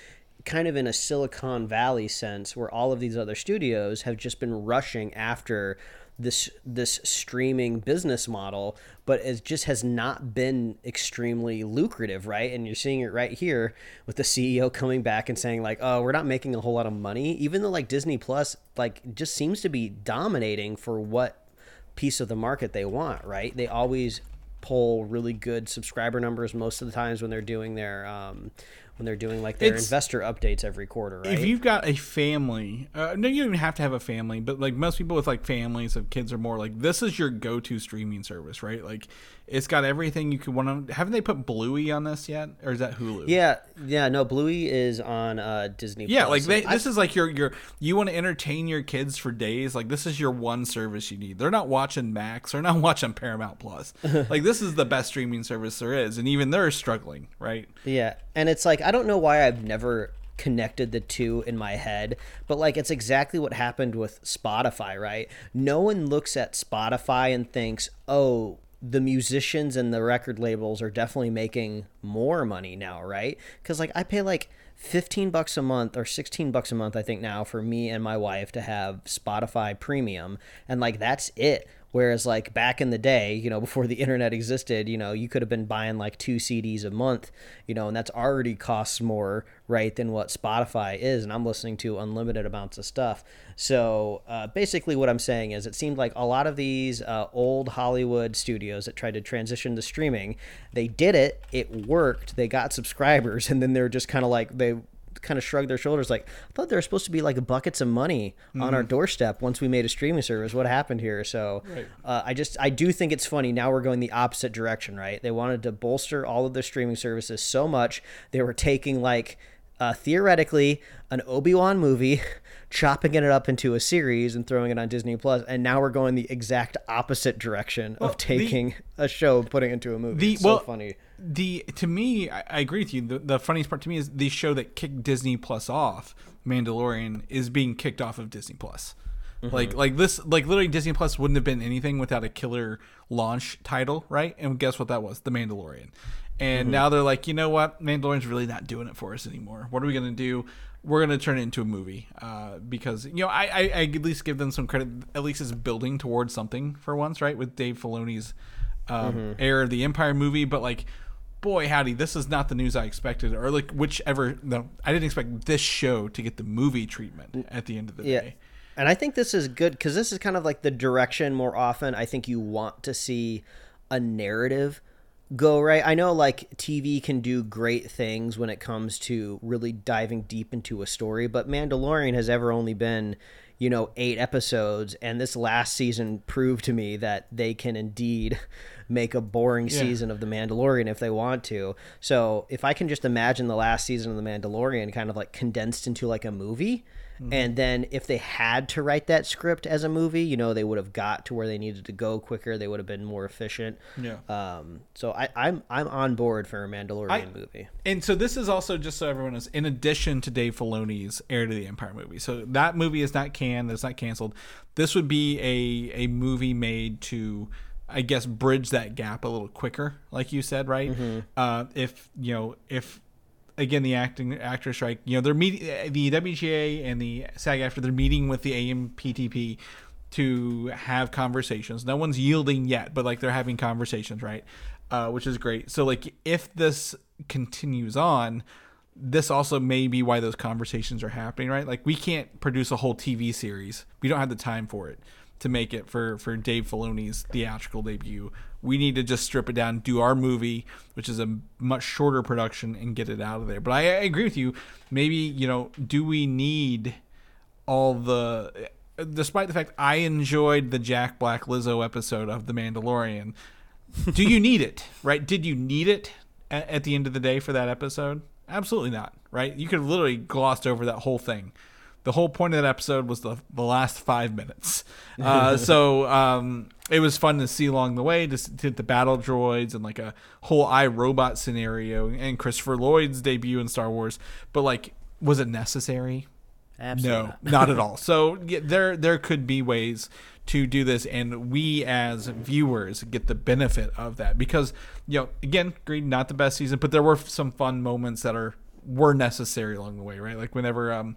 kind of in a silicon valley sense where all of these other studios have just been rushing after this this streaming business model but it just has not been extremely lucrative right and you're seeing it right here with the CEO coming back and saying like oh we're not making a whole lot of money even though like Disney Plus like just seems to be dominating for what piece of the market they want, right? They always pull really good subscriber numbers most of the times when they're doing their um, when they're doing like their It's- investor updates every quarter, right? If you've got a family, uh, no, you don't even have to have a family, but like most people with like families of kids are more like this is your go-to streaming service, right? Like it's got everything you could want to. Haven't they put Bluey on this yet, or is that Hulu? yeah, yeah, no, Bluey is on uh, Disney. Yeah, Plus, like they, I- this is like your your you want to entertain your kids for days. Like this is your one service you need. They're not watching Max. They're not watching Paramount Plus. like this is the best streaming service there is, and even they're struggling, right? Yeah, and it's like I don't know why I've never connected the two in my head. But like it's exactly what happened with Spotify, right? No one looks at Spotify and thinks, "Oh, the musicians and the record labels are definitely making more money now, right? Cuz like I pay like 15 bucks a month or 16 bucks a month I think now for me and my wife to have Spotify premium and like that's it. Whereas like back in the day, you know, before the internet existed, you know, you could have been buying like two CDs a month, you know, and that's already costs more, right, than what Spotify is. And I'm listening to unlimited amounts of stuff. So uh, basically, what I'm saying is, it seemed like a lot of these uh, old Hollywood studios that tried to transition to streaming, they did it, it worked, they got subscribers, and then they're just kind of like they kind of shrugged their shoulders like i thought there were supposed to be like buckets of money on our doorstep once we made a streaming service. What happened here? So uh, i just i do think it's funny now we're going the opposite direction right? They wanted to bolster all of their streaming services so much they were taking like uh, theoretically an obi-wan movie chopping it up into a series and throwing it on disney plus and now we're going the exact opposite direction Well, of the- taking a show and putting it into a movie The it's so well, funny The to me, I, I agree with you. The, the funniest part to me is the show that kicked Disney Plus off, Mandalorian, is being kicked off of Disney Plus. Mm-hmm. Like like this, like literally Disney Plus wouldn't have been anything without a killer launch title, right? And guess what that was? The Mandalorian. And Mm-hmm. now they're like, you know what? Mandalorian's really not doing it for us anymore. What are we gonna do? We're gonna turn it into a movie uh, because you know I, I, I at least give them some credit. At least it's building towards something for once, right? With Dave Filoni's um, Mm-hmm. Heir of the Empire movie, but like, boy, howdy, this is not the news I expected, or like whichever. No, I didn't expect this show to get the movie treatment at the end of the Yeah. day. And I think this is good because this is kind of like the direction more often I think you want to see a narrative go right. I know like TV can do great things when it comes to really diving deep into a story, but Mandalorian has ever only been, you know, eight episodes, and this last season proved to me that they can indeed make a boring season of The Mandalorian if they want to. So if I can just imagine the last season of The Mandalorian kind of like condensed into like a movie. And then if they had to write that script as a movie, you know, they would have got to where they needed to go quicker. They would have been more efficient. Yeah. Um, so I, I'm I'm on board for a Mandalorian I- movie. And so this is also just so everyone knows, in addition to Dave Filoni's Heir to the Empire movie. So that movie is not canned, it's not canceled. This would be a a movie made to I guess bridge that gap a little quicker, like you said, right? Uh, if you know, if again the acting actor strike, you know, they're meeting the WGA and the SAG-AFTRA they're meeting with the AMPTP to have conversations. No one's yielding yet, but like they're having conversations, right? Uh, which is great. So like if this continues on, this also may be why those conversations are happening, right? Like we can't produce a whole TV series. We don't have the time for it to make it for for Dave Filoni's theatrical debut. We need to just strip it down, do our movie, which is a much shorter production, and get it out of there. But I, I agree with you. Maybe you know, do we need all the? Despite the fact I enjoyed the Jack Black Lizzo episode of The Mandalorian, do you need it? Right? Did you need it at, at the end of the day for that episode? Absolutely not. Right? You could have literally glossed over that whole thing. The whole point of that episode was the, the last five minutes. Uh, so um, it was fun to see along the way, just to the battle droids and like a whole iRobot scenario and Christopher Lloyd's debut in Star Wars. But like, was it necessary? Absolutely. No, not at all. So yeah, there there could be ways to do this, and we as viewers get the benefit of that because you know again, agreed, not the best season, but there were some fun moments that are were necessary along the way, right? Like whenever um,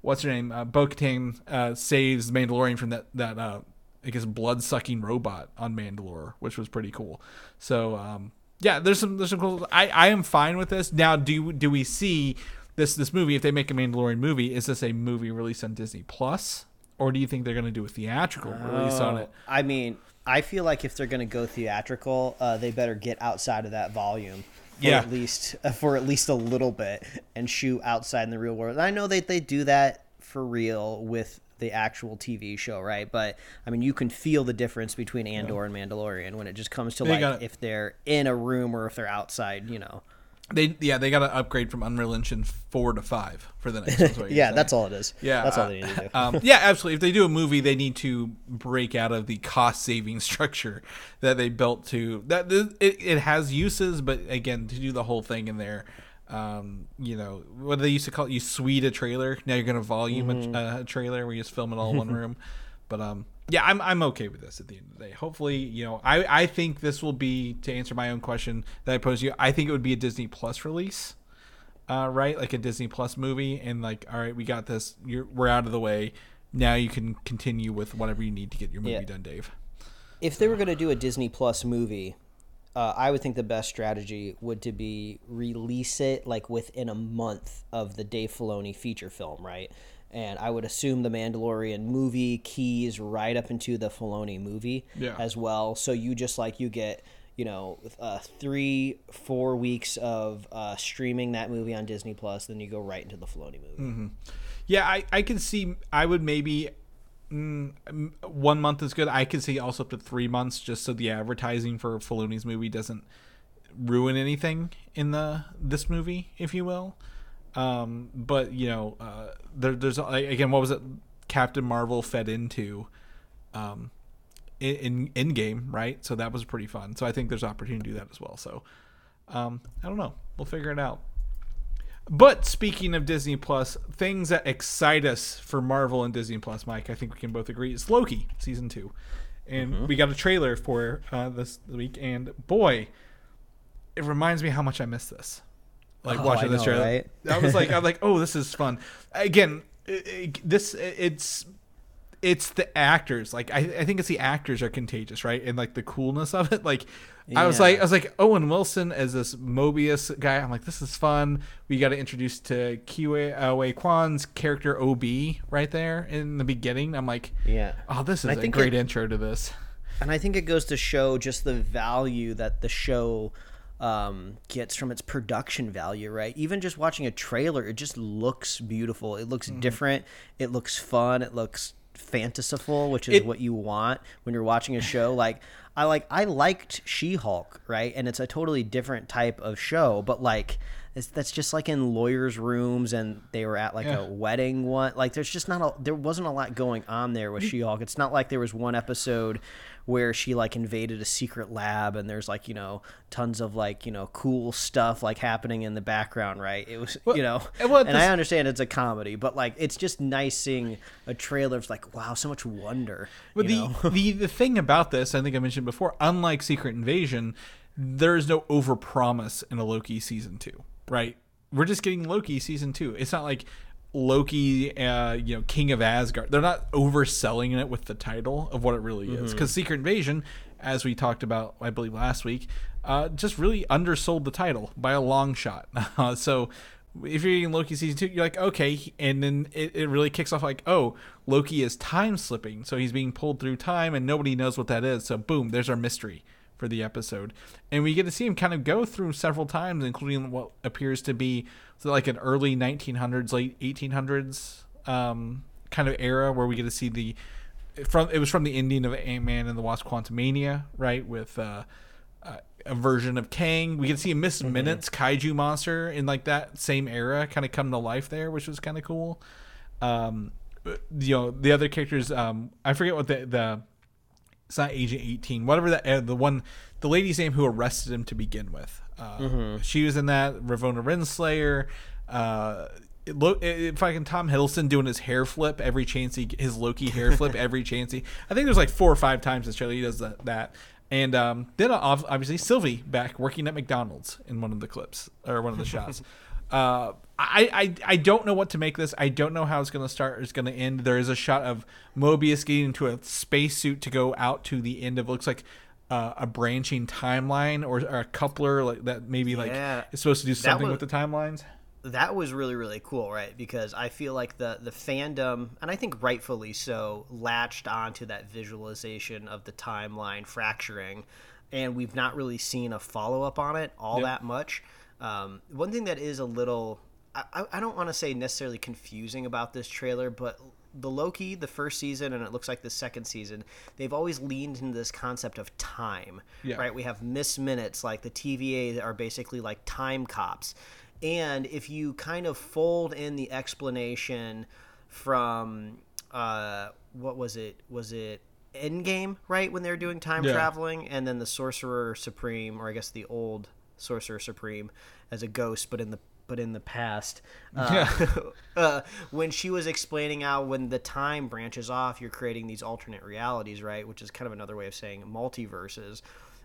what's her name, uh, Bo-Katan uh, saves Mandalorian from that that uh, I guess blood sucking robot on Mandalore, which was pretty cool. So um, yeah, there's some there's some cool. I I am fine with this now. Do do we see? This, this movie, if they make a Mandalorian movie, is this a movie released on Disney Plus, or do you think they're going to do a theatrical release on it? I mean, I feel like if they're going to go theatrical, uh, they better get outside of that volume. For Yeah. At least uh, for at least a little bit and shoot outside in the real world. And I know they they do that for real with the actual TV show, right? But I mean, you can feel the difference between Andor and Mandalorian when it just comes to They like if they're in a room or if they're outside, you know. They yeah, they got to upgrade from Unreal Engine four to five for the next. one, Yeah, that's all it is. Yeah, that's all uh, they need to do. um, yeah, absolutely. If they do a movie, they need to break out of the cost saving structure that they built to that. It, it has uses, but again, to do the whole thing in there, um, you know what they used to call it. You suite a trailer. Now you're gonna volume Mm-hmm. a, a trailer where you just film it all in one room. But um, yeah, I'm I'm okay with this at the end of the day. Hopefully, you know, I I think this will be to answer my own question that I posed to you. I think it would be a Disney Plus release. Uh, right, like a Disney Plus movie, and like, all right, we got this. You're, we're out of the way. Now you can continue with whatever you need to get your movie Yeah. done, Dave. if they were going to do a Disney Plus movie, uh, I would think the best strategy would to be release it like within a month of the Dave Filoni feature film, right? And I would assume the Mandalorian movie keys right up into the Filoni movie Yeah. as well. So you just like you get you know uh, three four weeks of uh, streaming that movie on Disney Plus, then you go right into the Filoni movie. Yeah, I I can see. I would maybe mm, one month is good. I could see also up to three months, just so the advertising for Filoni's movie doesn't ruin anything in the this movie, if you will. Um, but you know, uh, there, there's again, what was it? Captain Marvel fed into, um, in, Endgame, right? So that was pretty fun. So I think there's opportunity to do that as well. So, um, I don't know. We'll figure it out. But speaking of Disney Plus, things that excite us for Marvel and Disney Plus, Mike, I think we can both agree is Loki season two, and we got a trailer for uh, this week, and boy, it reminds me how much I miss this. Like Oh, watching I this know, trailer, right? I was like, I'm like, oh, this is fun. Again, i i this it's it's the actors. Like I, I think it's the actors are contagious, right? And like the coolness of it. Like I was like I was like Owen Wilson as this Mobius guy. I'm like, this is fun. We got to introduce to Ke Huy uh, Quan's character OB right there in the beginning. I'm like, Yeah. oh, this is a great it- intro to this. And I think it goes to show just the value that the show um, gets from its production value, right? Even just watching a trailer, it just looks beautiful. It looks different. It looks fun. It looks fantastical, which is It- what you want when you're watching a show. Like I like I liked She-Hulk, right? And it's a totally different type of show, but like it's, that's just like in lawyers' rooms, and they were at like Yeah. a wedding one. Like there's just not a there wasn't a lot going on there with She-Hulk. It's not like there was one episode where she like invaded a secret lab and there's like you know tons of like you know cool stuff like happening in the background right it was you know and and i understand it's a comedy but like it's just nice seeing a trailer of like wow so much wonder But the, the the thing about this, I think I mentioned before, unlike Secret Invasion, there is no overpromise in a Loki season two, right? We're just getting Loki season two. It's not like Loki, uh, you know, King of Asgard. They're not overselling it with the title of what it really Mm-hmm. is. Because Secret Invasion, as we talked about, I believe last week, uh, just really undersold the title by a long shot. Uh, so if you're getting Loki season two, you're like, okay, and then it, it really kicks off like, oh, Loki is time slipping, so he's being pulled through time, and nobody knows what that is. So boom, there's our mystery for the episode, and we get to see him kind of go through several times, including what appears to be like an early 1900s, late 1800s um, kind of era where we get to see the from it was from the ending of Ant Man and the Wasp: Quantumania, right? With uh, uh, a version of Kang. We can see a Miss Minutes kaiju monster in like that same era, kind of come to life there, which was kind of cool. Um, you know, the other characters, um, I forget what the the it's not Agent 18, whatever that uh, the one the lady's name who arrested him to begin with. Uh, She was in that Ravonna Renslayer. Uh, it, lo- it, fucking Tom Hiddleston doing his hair flip every chance he his Loki hair flip every chance he. I think there's like four or five times this trailer he does that. that. And um, then obviously Sylvie back working at McDonald's in one of the clips or one of the shots. Uh, I, I I don't know what to make this. I don't know how it's going to start or it's going to end. There is a shot of Mobius getting into a spacesuit to go out to the end of looks like uh, a branching timeline or, or a coupler like that maybe like Yeah. is supposed to do something was- with the timelines. that was really really cool right because i feel like the the fandom and i think rightfully so latched onto that visualization of the timeline fracturing and we've not really seen a follow-up on it all Yep. that much um, one thing that is a little i, I- don't want to say necessarily confusing about this trailer but the loki the first season and it looks like the second season they've always leaned into this concept of time Yeah. right we have miss minutes like the tva are basically like time cops and if you kind of fold in the explanation from uh, what was it? Was it Endgame, right? When they were doing time Yeah. traveling, and then the Sorcerer Supreme, or I guess the old Sorcerer Supreme, as a ghost, but in the but in the past. Uh, uh, when she was explaining how when the time branches off, you're creating these alternate realities, right? Which is kind of another way of saying multiverses.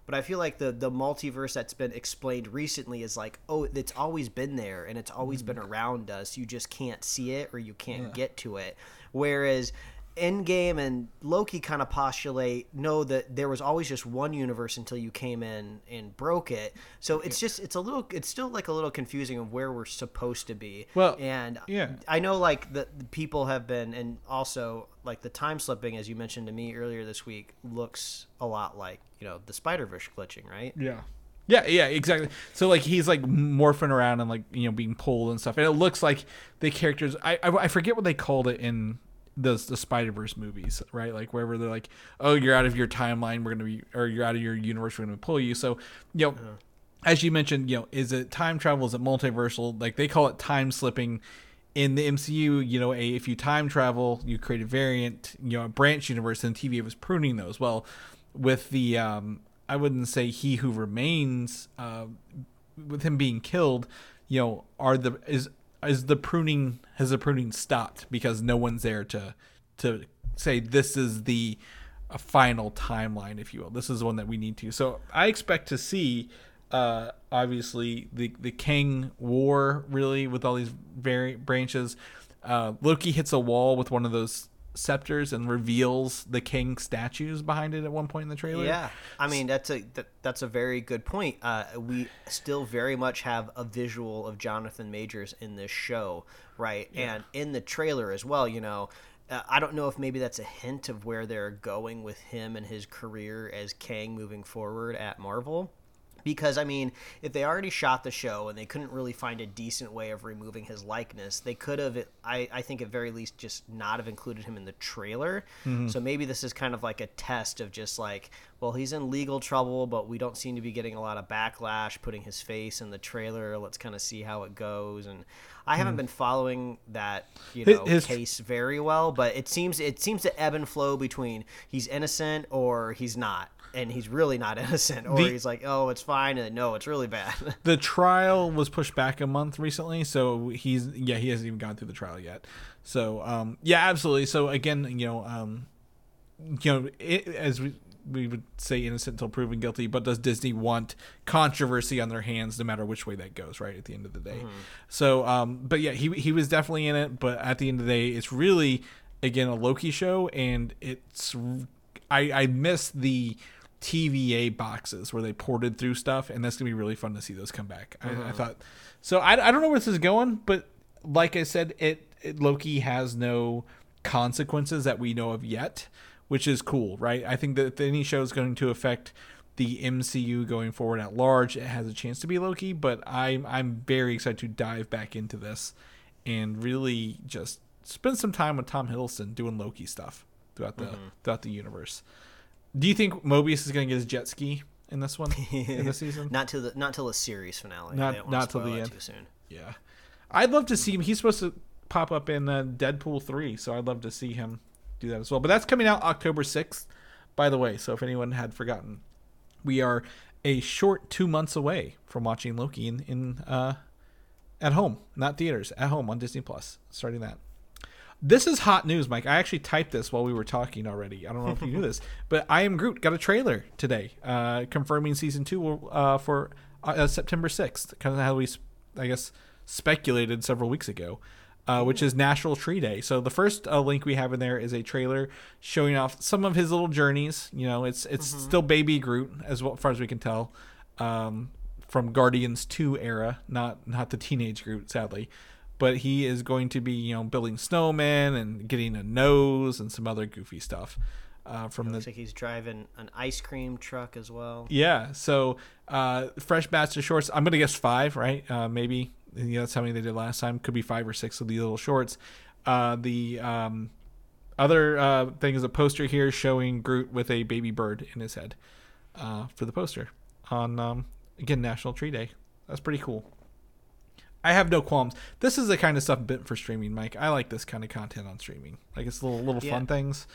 But I feel like the the multiverse that's been explained recently is like, oh, it's always been there and it's always been around us. You just can't see it or you can't get to it. Whereas Endgame and Loki kind of postulate know that there was always just one universe until you came in and broke it. So it's just it's a little it's still like a little confusing of where we're supposed to be. Well, and yeah. I know like the, the people have been and also like the time slipping as you mentioned to me earlier this week looks a lot like you know the Spider Verse glitching, right? Yeah. Yeah, yeah, exactly. So like he's like morphing around and like you know being pulled and stuff, and it looks like the characters. I I, I forget what they called it in the the Spider Verse movies, right? Like wherever they're like, oh, you're out of your timeline, we're gonna be, or you're out of your universe, we're gonna pull you. So you know, as you mentioned, you know, is it time travel? Is it multiversal? Like they call it time slipping. In the MCU, you know, a if you time travel, you create a variant, you know, a branch universe, and TVA was pruning those. Well, with the um, I wouldn't say he who remains uh, with him being killed, you know, are the is is the pruning has the pruning stopped because no one's there to to say this is the final timeline, if you will. This is the one that we need to. So I expect to see uh obviously the the Kang War really with all these vari branches. Uh Loki hits a wall with one of those scepters and reveals the king statues behind it at one point in the trailer. Yeah, I mean that's a that, that's a very good point. Uh, we still very much have a visual of Jonathan Majors in this show, right? And in the trailer as well. You know, uh, I don't know if maybe that's a hint of where they're going with him and his career as Kang moving forward at Marvel. Because I mean, if they already shot the show and they couldn't really find a decent way of removing his likeness, they could have. I, I think at very least just not have included him in the trailer. Mm-hmm. So maybe this is kind of like a test of just like, well, he's in legal trouble, but we don't seem to be getting a lot of backlash putting his face in the trailer. Let's kind of see how it goes. And I haven't hmm. been following that you His- know his- case very well, but it seems it seems to ebb and flow between he's innocent or he's not. And he's really not innocent, or The- he's like, "Oh, it's fine," and no, it's really bad. the trial was pushed back a month recently, so he's yeah he hasn't even gone through the trial yet. So um, yeah, absolutely. So again, you know, um, you know, it, as we we would say innocent until proven guilty, but does Disney want controversy on their hands, no matter which way that goes? Right at the end of the day. So, um, but yeah, he he was definitely in it, but at the end of the day, it's really again a Loki show, and it's I I miss the TVA boxes where they ported through stuff, and that's gonna be really fun to see those come back. I, I uh-huh. thought so. I, I don't know where this is going, but like I said, it, it Loki has no consequences that we know of yet, which is cool, right? I think that if any show is going to affect the MCU going forward at large, it has a chance to be Loki. But I'm I'm very excited to dive back into this and really just spend some time with Tom Hiddleston doing Loki stuff throughout the mm-hmm. throughout the universe. Do you think Mobius is going to get his jet ski in this one in this season? not till the not till the series finale. Not- wanna till the end. Too soon. Yeah, I'd love to see him. He's supposed to pop up in uh, Deadpool three, so I'd love to see him do that as well. But that's coming out October sixth, by the way. So if anyone had forgotten, we are a short two months away from watching Loki in, in uh, at home, not theaters, at home on Disney Plus. Starting that. This is hot news, Mike. I actually typed this while we were talking already. I don't know if you knew this, but I Am Groot got a trailer today, uh, confirming season two will, uh, for uh, September sixth. Kind of how we, I guess, speculated several weeks ago, uh, which is National Tree Day. So the first uh, link we have in there is a trailer showing off some of his little journeys. You know, it's it's still Baby Groot as well, far as we can tell, um, from Guardians Two era, not not the teenage Groot, sadly but he is going to be you know building snowmen and getting a nose and some other goofy stuff uh, from the Looks like he's driving an ice cream truck as well. yeah so uh, fresh batch of shorts. I'm gonna guess five right? Uh, maybe. You know, that's how many they did last time. Could be five or six of these little shorts. Uh, the um, other uh, thing is a poster here showing groot with a baby bird in his head uh, for the poster on um, again national tree day. That's pretty cool I have no qualms. This is the kind of stuff bent for streaming, Mike. I like this kind of content on streaming. Like it's little little Yeah. fun things.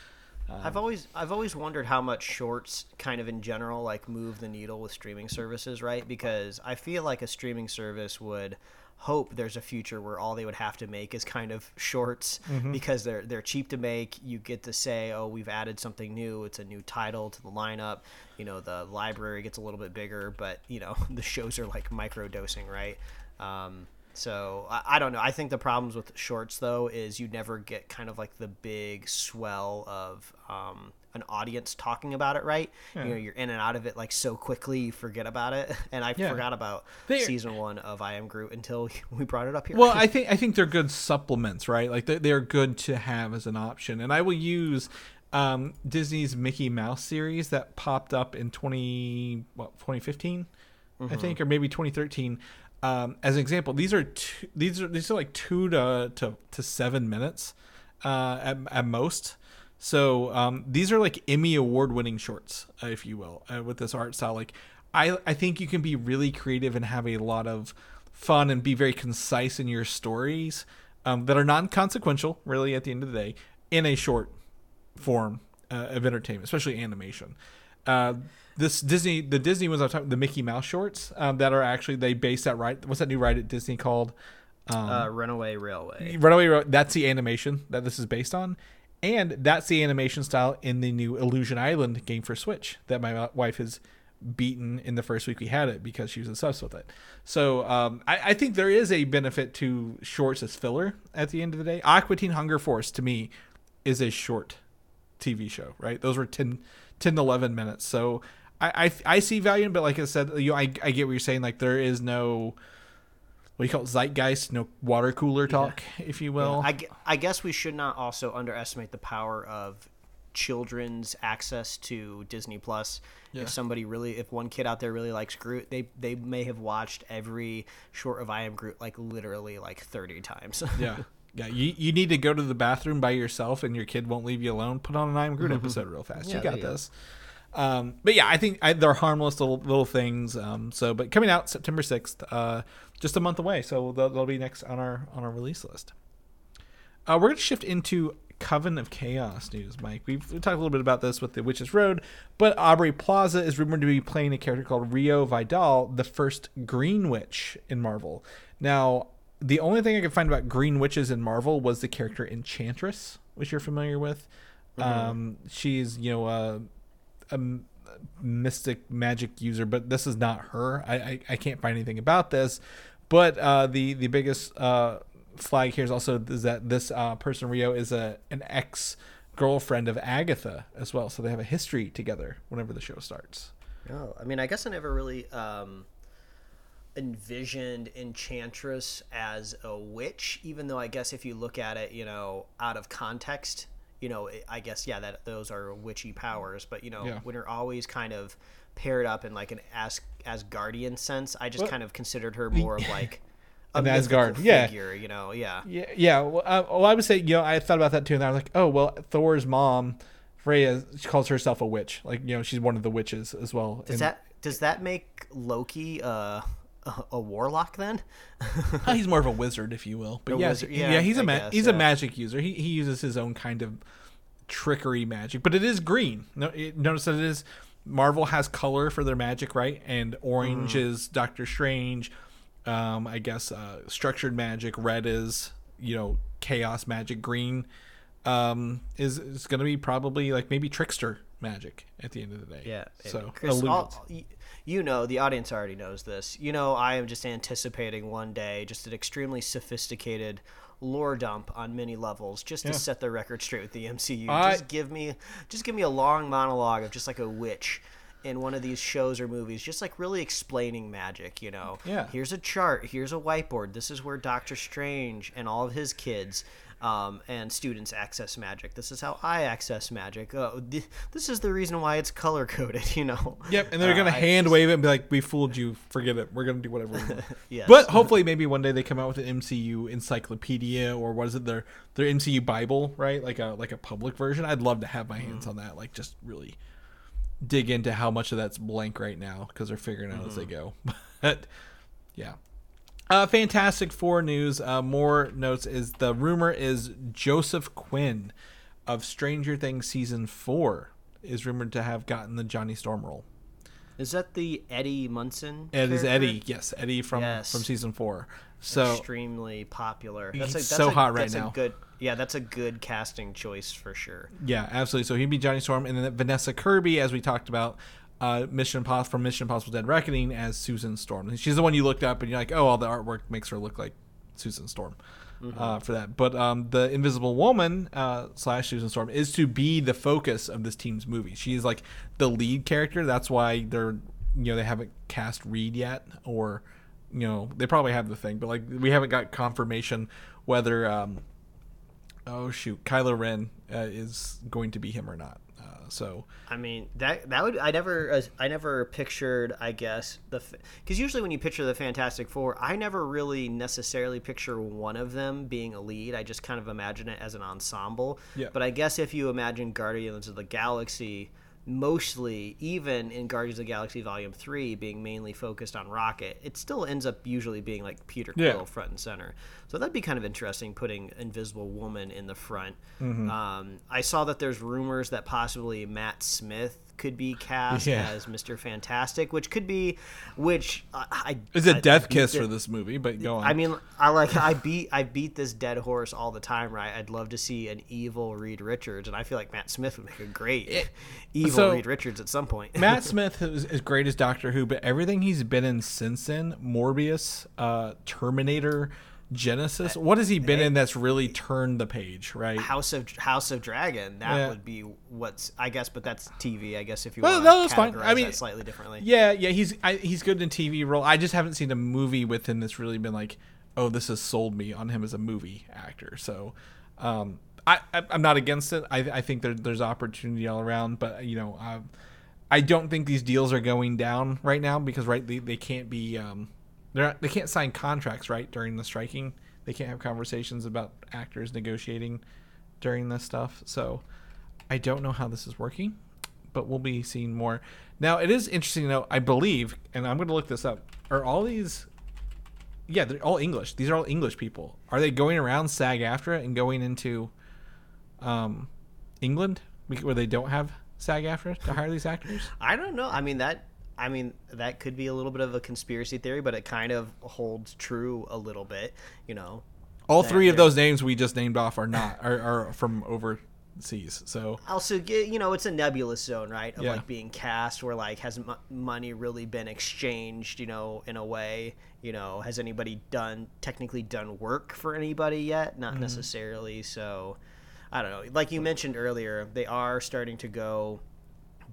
I've always I've always wondered how much shorts kind of in general like move the needle with streaming services, right? Because I feel like a streaming service would hope there's a future where all they would have to make is kind of shorts because they're they're cheap to make. You get to say, "Oh, we've added something new. It's a new title to the lineup." You know, the library gets a little bit bigger, but you know, the shows are like micro dosing, right? Um, so I, I don't know. I think the problems with shorts though is you never get kind of like the big swell of um, an audience talking about it, right? You know, you're in and out of it like so quickly you forget about it. And I Yeah. forgot about They're- season one of I Am Groot until we brought it up here. Well, I think I think they're good supplements, right? Like they they're good to have as an option. And I will use um, Disney's Mickey Mouse series that popped up in twenty what twenty fifteen, I think, or maybe twenty thirteen. Um, as an example, these are two, these are these are like two to to, to seven minutes uh, at, at most. So um, these are like Emmy award winning shorts, uh, if you will, uh, with this art style. Like I I think you can be really creative and have a lot of fun and be very concise in your stories um, that are non consequential, really, at the end of the day, in a short form uh, of entertainment, especially animation. Uh, this Disney, the Disney ones I'm talking, the Mickey Mouse shorts um, that are actually they base that right. What's that new ride at Disney called? uh, Runaway Railway. Runaway. That's the animation that this is based on, and that's the animation style in the new Illusion Island game for Switch that my wife has beaten in the first week we had it because she was obsessed with it. So um, I, I think there is a benefit to shorts as filler at the end of the day. Aqua Teen Hunger Force to me is a short TV show, right? Those were 10, 10 to 11 minutes. So I, I, I see value in but like I said, you I, I get what you're saying. Like there is no, what do you call it, zeitgeist, no water cooler talk, if you will. I, I guess we should not also underestimate the power of children's access to Disney Plus. Yeah. If somebody really, if one kid out there really likes Groot, they they may have watched every short of I Am Groot like literally like thirty times. yeah. Yeah, you, you need to go to the bathroom by yourself and your kid won't leave you alone. Put on an I'm Groot episode real fast. Yeah, you got you go. this. Um, but yeah, I think I, they're harmless little little things. Um, so, but coming out September sixth, uh, just a month away. So they'll, they'll be next on our on our release list. Uh, we're going to shift into Coven of Chaos news, Mike. We've, we talked a little bit about this with the Witches Road, but Aubrey Plaza is rumored to be playing a character called Rio Vidal, the first Green Witch in Marvel. Now, the only thing I could find about Green Witches in Marvel was the character Enchantress, which you're familiar with. Um, she's, you know, a mystic magic user, but this is not her. I, I, I can't find anything about this. But uh, the the biggest uh, flag here is also is that this uh, person Rio is a an ex girlfriend of Agatha as well, so they have a history together. Whenever the show starts, No, I mean, I guess I never really um, envisioned Enchantress as a witch, even though I guess if you look at it, you know, out of context, you know, I guess yeah, that those are witchy powers. But you know, Yeah. when you're always kind of paired up in like an as Asgardian sense, I just Well- kind of considered her more of like a An Asgard, yeah. figure, you know, yeah. yeah, yeah. Well, uh, well, I would say you know I thought about that too, and I was like, oh well, Thor's mom, Freya, she calls herself a witch. Like you know, she's one of the witches as well. Does that does that make Loki uh, a, a warlock then? Oh, he's more of a wizard, if you will. But yeah, wizard, yeah, yeah, he's a ma- guess, he's a magic user. He he uses his own kind of trickery magic, but it is green. No, it, notice that it is. Marvel has color for their magic, right? And orange Mm-hmm. is Doctor Strange. Um, I guess uh, structured magic. Red is you know chaos magic. Green um, is is going to be probably like maybe trickster magic at the end of the day. Yeah. So Chris, all- y- you know, the audience already knows this. You know, I am just anticipating one day just an extremely sophisticated lore dump on many levels just to set the record straight with the MCU. I- just give me just give me a long monologue of just like a witch in one of these shows or movies just like really explaining magic, you know. Yeah. Here's a chart, here's a whiteboard. This is where Doctor Strange and all of his kids um, and students access magic. This is how I access magic. Oh, th- this is the reason why it's color coded, you know. Yep, and they're Uh, gonna hand wave it and be like, "We fooled you. Forget it. We're gonna do whatever we want." Yes. But hopefully, maybe one day they come out with an MCU encyclopedia or what is it? Their their MCU Bible, right? Like a like a public version. I'd love to have my hands on that. Like just really dig into how much of that's blank right now because they're figuring out as they go. But yeah. Uh, Fantastic Four news. Uh, more notes is the rumor is Joseph Quinn of Stranger Things season four is rumored to have gotten the Johnny Storm role. Is that the Eddie Munson? It is? Eddie, yes, Eddie from Yes. from season four. So extremely popular. He's That's a, that's so a, hot right that's now. A good, yeah, that's a good casting choice for sure. yeah, absolutely. So he'd be Johnny Storm, and then Vanessa Kirby, as we talked about, uh, Mission Impossible from Mission Impossible: Dead Reckoning as Susan Storm. She's the one you looked up, and you're like, oh, all the artwork makes her look like Susan Storm. Uh, for that, but um, the Invisible Woman uh, slash Susan Storm is to be the focus of this team's movie. She is like the lead character. That's why they're you know they haven't cast Reed yet, or you know they probably have the thing, but like we haven't got confirmation whether um, oh shoot, Kylo Ren uh, is going to be him or not. Uh, so I mean that that would I never I never pictured I guess the because usually when you picture the Fantastic Four I never really necessarily picture one of them being a lead I just kind of imagine it as an ensemble Yeah. but I guess if you imagine Guardians of the Galaxy mostly even in Guardians of the Galaxy Volume Three being mainly focused on Rocket it still ends up usually being like Peter Yeah. Quill front and center so that'd be kind of interesting putting Invisible Woman in the front Mm-hmm. um, I saw that there's rumors that possibly Matt Smith could be cast Yeah. as Mr. Fantastic, which could be, which I, I it's a I death beat kiss it- for this movie, but go on. I mean, I like I beat I beat this dead horse all the time, right? I'd love to see an evil Reed Richards, and I feel like Matt Smith would make a great evil so- Reed Richards at some point. Matt Smith is, is great as Doctor Who, but everything he's been in since then, Morbius, uh, Terminator, Genisys, what has he been in that's really turned the page, right? House of House of Dragon, that Yeah. would be what's I guess, but that's TV. I guess if you Well, want no, to categorize I mean- that slightly differently. Yeah, yeah, he's I, he's good in TV role. I just haven't seen a movie with him that's really been like, oh, this has sold me on him as a movie actor. So, um, I, I I'm not against it. I I think there, there's opportunity all around, but you know, I, I don't think these deals are going down right now because right they, they can't be um, they're not, they can't sign contracts right during the striking. They can't have conversations about actors negotiating during this stuff. So, I don't know how this is working but we'll be seeing more. Now, it is interesting know, I believe, and I'm going to look this up, are all these. Yeah, they're all English. These are all English people. Are they going around SAG AFTRA and going into um, England where they don't have SAG AFTRA to hire these actors? I don't know. I mean that. I mean that could be a little bit of a conspiracy theory, but it kind of holds true a little bit. You know, All three of those names we just named off are not are, are from overseas. So also you know it's a nebulous zone right of Yeah. like being cast where like has mo- money really been exchanged you know in a way you know has anybody done technically done work for anybody yet not Mm-hmm. necessarily so i don't know like you mentioned earlier they are starting to go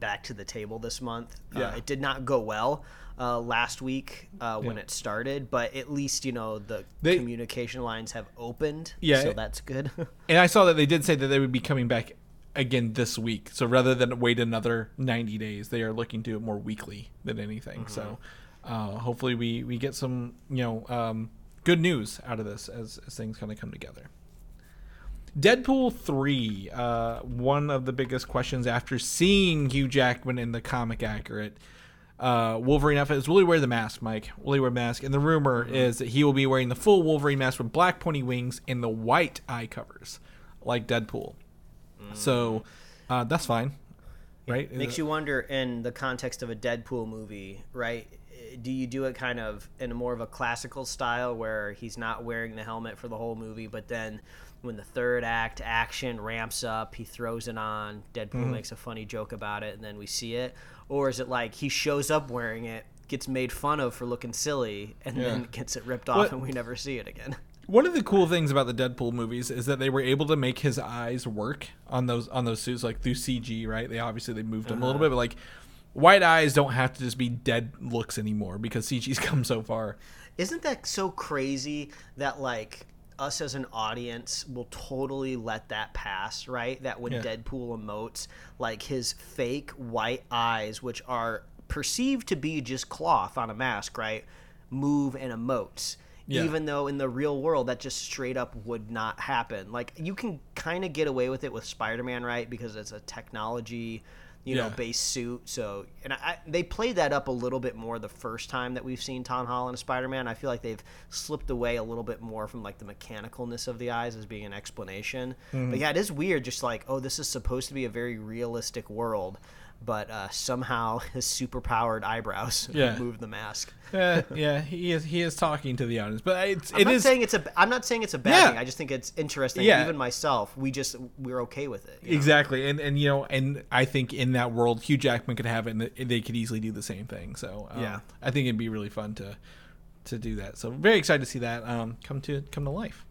back to the table this month Yeah. uh, it did not go well uh, last week uh, when Yeah. it started but at least you know the They- communication lines have opened Yeah, so that's good And I saw that they did say that they would be coming back again this week. So rather than wait another 90 days, they are looking to do it more weekly than anything. So uh, hopefully we, we get some, you know, um, good news out of this as, as things kind of come together. Deadpool 3, uh, one of the biggest questions after seeing Hugh Jackman in the comic accurate uh, Wolverine outfit is will he wear the mask, Mike? Will he wear the mask? And the rumor is that he will be wearing the full Wolverine mask with black pointy wings and the white eye covers, like Deadpool. So uh, that's fine, right? makes you wonder in the context of a Deadpool movie, right? Do you do it kind of in a more of a classical style where he's not wearing the helmet for the whole movie, but then when the third act action ramps up, he throws it on. Deadpool mm-hmm. makes a funny joke about it, and then we see it, or is it like he shows up wearing it, gets made fun of for looking silly, and then gets it ripped off, What- and we never see it again? One of the cool things about the Deadpool movies is that they were able to make his eyes work on those on those suits, like through CG, right? They obviously they moved them a little uh-huh. bit, but like white eyes don't have to just be dead looks anymore because CG's come so far. Isn't that so crazy that like us as an audience will totally let that pass, right? That when Yeah. Deadpool emotes, like his fake white eyes, which are perceived to be just cloth on a mask, right, move and emotes. Yeah. Even though in the real world that just straight up would not happen. Like you can kind of get away with it with Spider-Man, right? Because it's a technology you know base suit. So and I, I, they played that up a little bit more the first time that we've seen Tom Holland as Spider Man. I feel like they've slipped away a little bit more from like the mechanicalness of the eyes as being an explanation. Mm-hmm. But yeah, it is weird. Just like oh, this is supposed to be a very realistic world. But uh, somehow his super-powered eyebrows Yeah. move the mask. yeah, yeah, he is he is talking to the audience, but it's I'm it not is saying it's a. I'm not saying it's a bad Yeah. thing. I just think it's interesting. Yeah. Even myself, we just we're okay with it. you know? exactly, and and you know, and I think in that world, Hugh Jackman could have it, and they could easily do the same thing. So um, Yeah. I think it'd be really fun to to do that. So very excited to see that um, come to come to life.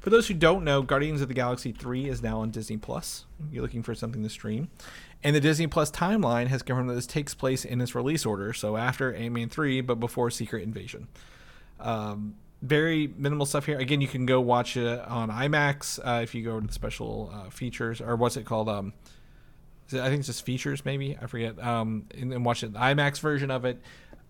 For those who don't know, Guardians of the Galaxy 3 is now on Disney Plus. You're looking for something to stream. And the Disney Plus timeline has confirmed that this takes place in its release order, so after Ant-Man 3, but before Secret Invasion. Um, very minimal stuff here. Again, you can go watch it on IMAX uh, if you go to the special uh, features, or what's it called? Um, it- I think it's just features, maybe I forget. Um, and, and watch it, the IMAX version of it.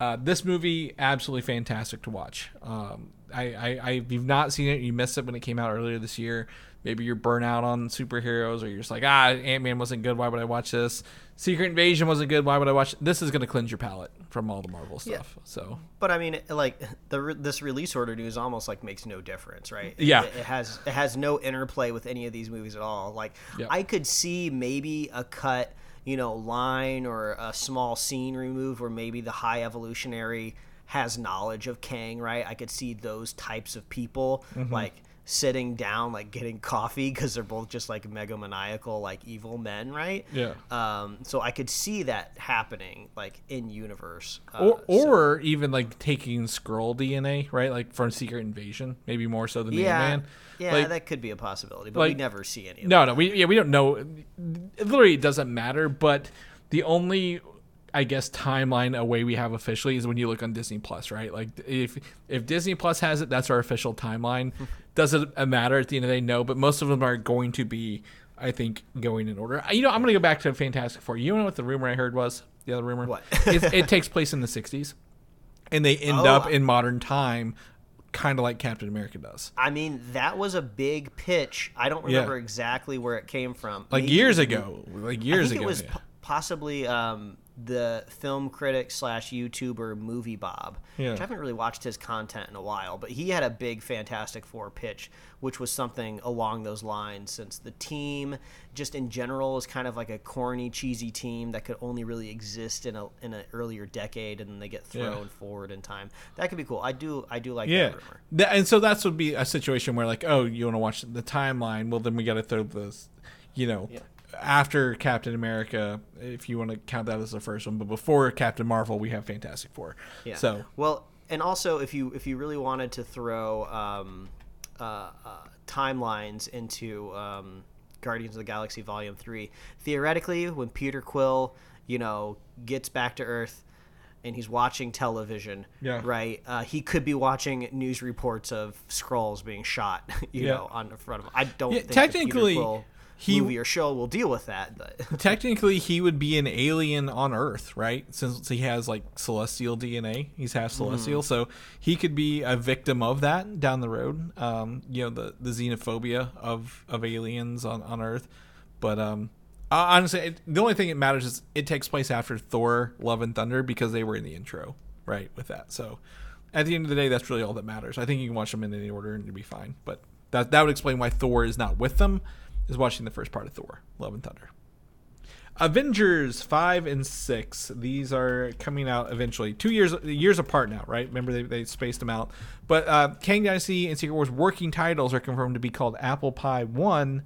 Uh, this movie absolutely fantastic to watch. Um, I, I, I, if you've not seen it, you missed it when it came out earlier this year. Maybe you're burnt out on superheroes, or you're just like, ah, Ant Man wasn't good. Why would I watch this? Secret Invasion wasn't good. Why would I watch? This is going to cleanse your palate from all the Marvel stuff. So But I mean, like the this release order news almost like makes no difference, right? Yeah. it, it has it has no interplay with any of these movies at all. Like Yeah. I could see maybe a cut, you know, line or a small scene removed where maybe the High Evolutionary has knowledge of Kang, right? I could see those types of people Mm-hmm. like sitting down like getting coffee because they're both just like megamaniacal like evil men right Yeah. um so i could see that happening like in universe uh, or, so- or even like taking Skrull DNA, right? Like from Secret Invasion, maybe more so than the yeah, Ant-Man. yeah, Like- that could be a possibility, but we never see any. Of No, no, we yeah we don't know. It literally it doesn't matter. But the only, I guess, timeline away we have officially is when you look on Disney Plus, right? Like if if Disney Plus has it, that's our official timeline. Does it matter at the end of the day? No, but most of them are going to be, I think, going in order. You know, I'm gonna go back to Fantastic Four. You know what the rumor I heard was? The other rumor. What? it, it takes place in the '60s, and they end Oh. up in modern time, kind of like Captain America does. I mean, that was a big pitch. I don't Yeah. remember exactly where it came from. Like Maybe years ago, like I years think ago. it was yeah. po- possibly um, the film critic slash YouTuber Movie Bob. Yeah. Which I haven't really watched his content in a while, but he had a big Fantastic Four pitch, which was something along those lines. Since the team, just in general, is kind of like a corny, cheesy team that could only really exist in a in an earlier decade, and then they get Yeah. thrown forward in time. That could be cool. I do I do like Yeah, that rumor. That- and so that's would be a situation where like, oh, you want to watch the timeline? Well, then we got to throw this, you know, after Captain America, if you want to count that as the first one, but before Captain Marvel, we have Fantastic Four. Yeah. So well, and also if you if you really wanted to throw um, uh, uh, timelines into um, Guardians of the Galaxy Volume Three, theoretically, when Peter Quill, you know, gets back to Earth. And he's watching television, Yeah. right? Uh, he could be watching news reports of Skrulls being shot, you Yeah. know, on the front of him. I don't Yeah, think technically, the Peter Quill he- movie or show will deal with that, but technically, he would be an alien on Earth, right? Since he has like celestial DNA, he's half celestial, so he could be a victim of that down the road. Um, you know, the the xenophobia of of aliens on on Earth. But um, honestly, it, the only thing that matters is it takes place after Thor: Love and Thunder because they were in the intro, right? With that, so at the end of the day, that's really all that matters. I think you can watch them in any order and you'll be fine. But that that would explain why Thor is not with them. Is watching the first part of Thor: Love and Thunder. Avengers five and six. These are coming out eventually, two years years apart now, right? Remember they, they spaced them out. But uh, Kang Dynasty and Secret Wars working titles are confirmed to be called Apple Pie One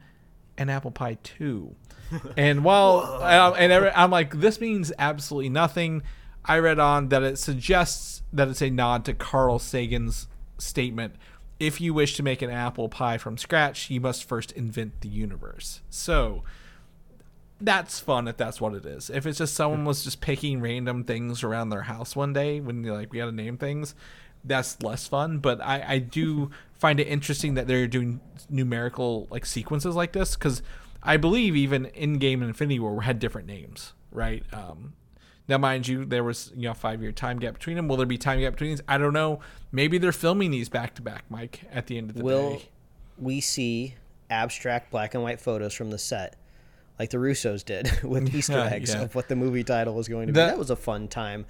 and Apple Pie Two. and while and every- I'm like, this means absolutely nothing. I read on that it suggests that it's a nod to Carl Sagan's statement. If you wish to make an apple pie from scratch, you must first invent the universe. So, that's fun if that's what it is. If it's just someone was just picking random things around their house one day when you're like we got to name things, that's less fun. But I, I do find it interesting that they're doing numerical like sequences like this because I believe even Endgame Infinity War had different names, right? Um, now, mind you, there was you know five year time gap between them. Will there be time gap between these? I don't know. Maybe they're filming these back to back, Mike. At the end of the Will day, we see abstract black and white photos from the set? like the Russos did with Easter Yeah, eggs yeah. of what the movie title was going to be. That- That, was a fun time,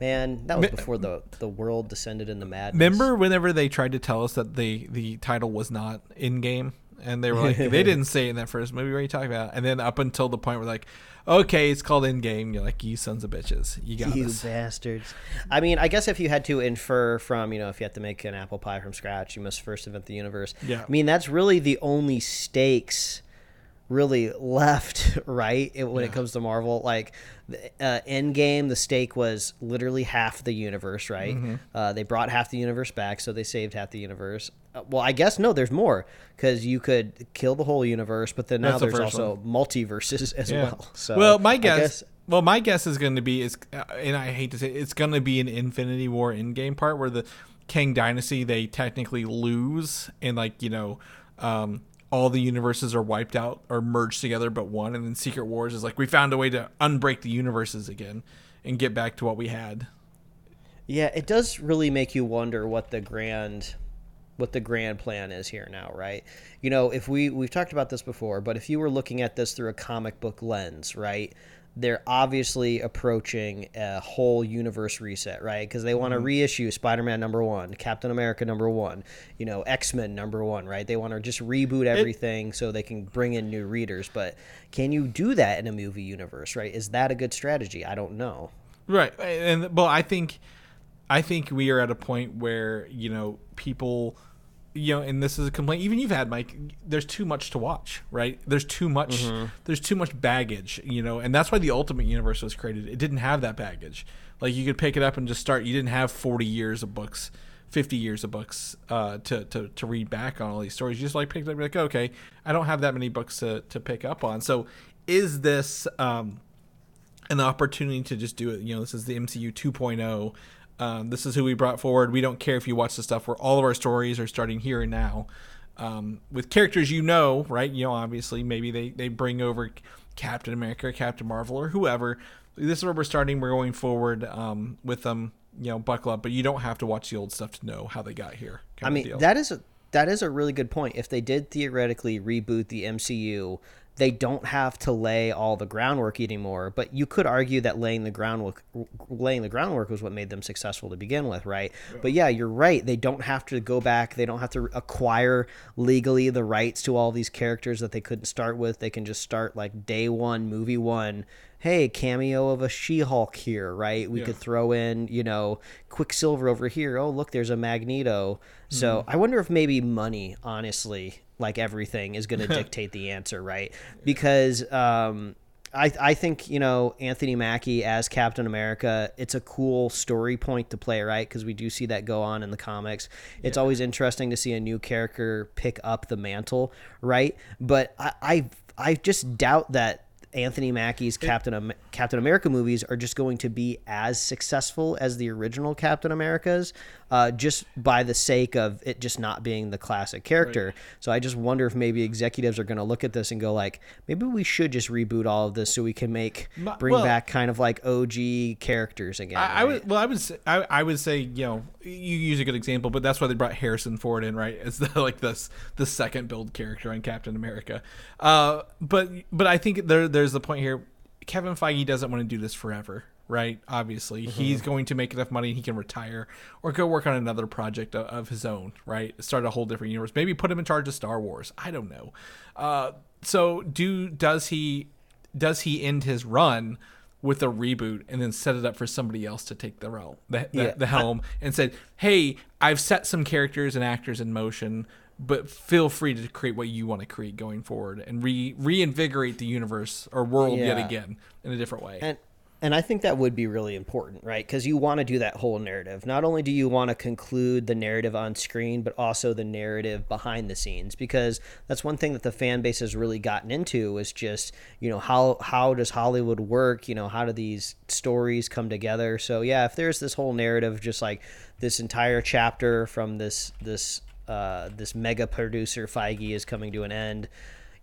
man. That was before the the world descended into madness. Remember whenever they tried to tell us that the the title was not Endgame, and they were like, they didn't say it in that first movie. What are you talking about? And then up until the point where like, okay, it's called Endgame. You're like, you sons of bitches, you got You this. bastards. I mean, I guess if you had to infer from, you know, if you had to make an apple pie from scratch, you must first invent the universe. Yeah. I mean, that's really the only stakes really left, right? When it comes to Marvel, like the, uh, Endgame, the stake was literally half the universe, right? Mm-hmm. Uh, they brought half the universe back, so they saved half the universe. Uh, well, I guess no, there's more because you could kill the whole universe, but then now That's there's also multiverses as Yeah. well. So, well, my I guess, well, my guess is going to be is, uh, and I hate to say, it, it's going to be an Infinity War Endgame part where the Kang Dynasty they technically lose, and like you know, um, all the universes are wiped out or merged together but one, and then Secret Wars is like we found a way to unbreak the universes again and get back to what we had. Yeah, it does really make you wonder what the grand what the grand plan is here now, right? You know, if we we've talked about this before, but if you were looking at this through a comic book lens, right? They're obviously approaching a whole universe reset, right? Because they want to mm-hmm. reissue Spider-Man number 1, Captain America number 1, you know, X-Men number 1, right? They want to just reboot everything so they can bring in new readers, but can you do that in a movie universe, right? Is that a good strategy? I don't know. Right, and well, I think, I think we are at a point where you know people, you know, and this is a complaint. Even you've had Mike. There's too much to watch, right? There's too much. There's too much baggage, you know, and that's why the Ultimate Universe was created. It didn't have that baggage. Like you could pick it up and just start. You didn't have 40 years of books. 50 years of books uh, to, to, to read back on all these stories. You just like picked up, like, okay, I don't have that many books to, to pick up on. So, is this um, an opportunity to just do it. You know, this is the MCU 2.0. Um, this is who we brought forward. We don't care if you watch the stuff where all of our stories are starting here and now um, with characters you know, right? You know, obviously, maybe they, they bring over Captain America or Captain Marvel or whoever. This is where we're starting. We're going forward um, with them. You know, buckle up, but you don't have to watch the old stuff to know how they got here. I mean, that is a that is a really good point. If they did theoretically reboot the MCU, they don't have to lay all the groundwork anymore. But you could argue that laying the groundwork laying the groundwork was what made them successful to begin with, right? But yeah, you're right. They don't have to go back. They don't have to acquire legally the rights to all these characters that they couldn't start with. They can just start like day one, movie one. Hey, cameo of a She-Hulk here, right? We Yeah. could throw in, you know, Quicksilver over here. Oh, look, there's a Magneto. So mm-hmm. I wonder if maybe money, honestly, like everything, is going to dictate the answer, right? Because um, I, I think, you know, Anthony Mackie as Captain America, it's a cool story point to play, right? Because we do see that go on in the comics. It's always interesting to see a new character pick up the mantle, right? But I, I, I just doubt that Anthony Mackie's Captain Am- Captain America movies are just going to be as successful as the original Captain Americas, uh, just by the sake of it just not being the classic character. So I just wonder if maybe executives are going to look at this and go like, maybe we should just reboot all of this so we can make bring well- back kind of like OG characters again. I, I would well, I would say, I, I would say you know you use a good example, but that's why they brought Harrison Ford in, right? As the like this the second build character on Captain America. Uh, but but I think there there's the point here. Kevin Feige doesn't want to do this forever, right? Obviously, he's going to make enough money he can retire or go work on another project of, of his own, right? Start a whole different universe. Maybe put him in charge of Star Wars. I don't know. Uh, so do does he does he end his run? With a reboot and then set it up for somebody else to take the role, the, the, Yeah, the helm, and said, "Hey, I've set some characters and actors in motion, but feel free to create what you want to create going forward and re reinvigorate the universe or world yet again in a different way." And and I think that would be really important, right? Because you want to do that whole narrative. Not only do you want to conclude the narrative on screen, but also the narrative behind the scenes. Because that's one thing that the fan base has really gotten into is just, you know, how how does Hollywood work? You know, how do these stories come together? So yeah, if there's this whole narrative, just like this entire chapter from this this uh, this mega producer Feige is coming to an end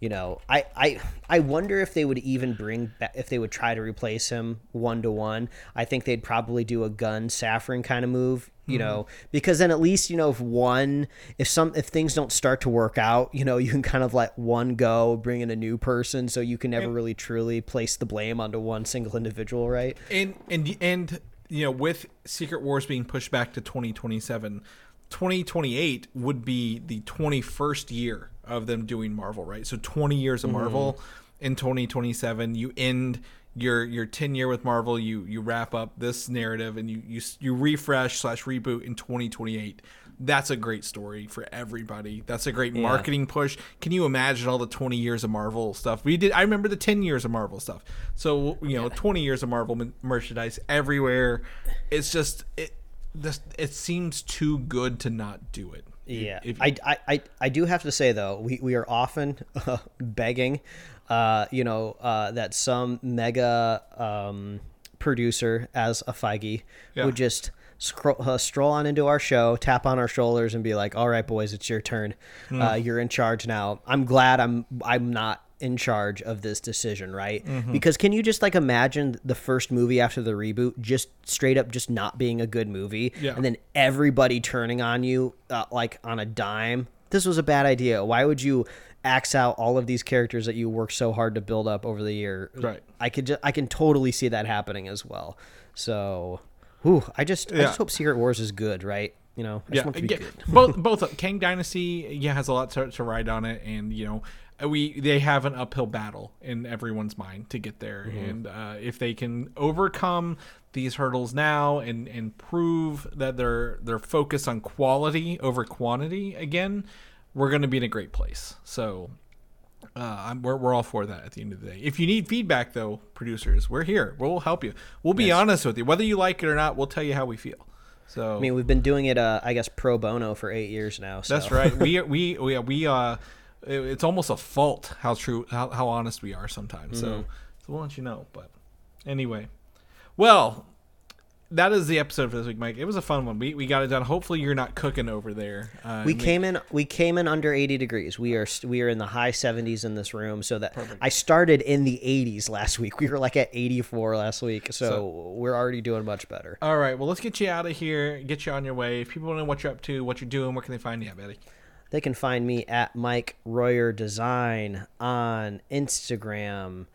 you know, I I I wonder if they would even bring back if they would try to replace him one to one. I think they'd probably do a Gunn Safran kind of move, you mm-hmm. know, because then at least you know if one if some if things don't start to work out, you know, you can kind of let one go, bring in a new person, so you can never really truly place the blame onto one single individual, right? and and and you know with secret wars being pushed back to 2027 2028 would be the 21st year of them doing marvel right? So 20 years of mm-hmm. marvel in 2027 you end your your 10 year with marvel. You you wrap up this narrative and you you, you refresh slash reboot in 2028 that's a great story for everybody. That's a great marketing push. Can you imagine all the 20 years of marvel stuff? We did i remember the 10 years of marvel stuff. So you know 20 years of marvel merchandise everywhere. It's just it this it seems too good to not do it Yeah, If- I, I, I, I do have to say though, we, we are often uh, begging, uh, you know, uh, that some mega um, producer as a Feige Yeah. would just scroll, uh, stroll on into our show, tap on our shoulders, and be like, "All right, boys, it's your turn. Uh, you're in charge now." I'm glad I'm I'm not in charge of this decision, right? Mm-hmm. Because can you just like imagine the first movie after the reboot just straight up just not being a good movie, Yeah. and then everybody turning on you uh, like on a dime. This was a bad idea. Why would you axe out all of these characters that you worked so hard to build up over the year? Right. I could ju- I can totally see that happening as well. So, whew, I just I just hope Secret Wars is good, right? You know, I just want to be yeah, good. both both Kang Dynasty yeah has a lot to, to ride on it, and you know we they have an uphill battle in everyone's mind to get there, Mm-hmm. and uh, if they can overcome these hurdles now and and prove that they're they're focused on quality over quantity again, we're going to be in a great place. So. Uh, I'm, we're, we're all for that at the end of the day. If you need feedback, though, producers, we're here. We'll help you. We'll be honest with you. Whether you like it or not, we'll tell you how we feel. So I mean, we've been doing it, uh, I guess, pro bono for eight years now. So. that's right. We we we we uh, it- it's almost a fault how true how, how honest we are sometimes. So so we'll let you know. But anyway, well, that is the episode for this week, Mike. It was a fun one. We we got it done. Hopefully, you're not cooking over there. Uh, We came in. We came in under 80 degrees. We are we are in the high 70s in this room. So that I started in the 80s last week. We were like at 84 last week. So, we're already doing much better. All right. Well, let's get you out of here. Get you on your way. If people want to know what you're up to, what you're doing, where can they find you, at, Betty? They can find me at Mike Royer Design on Instagram,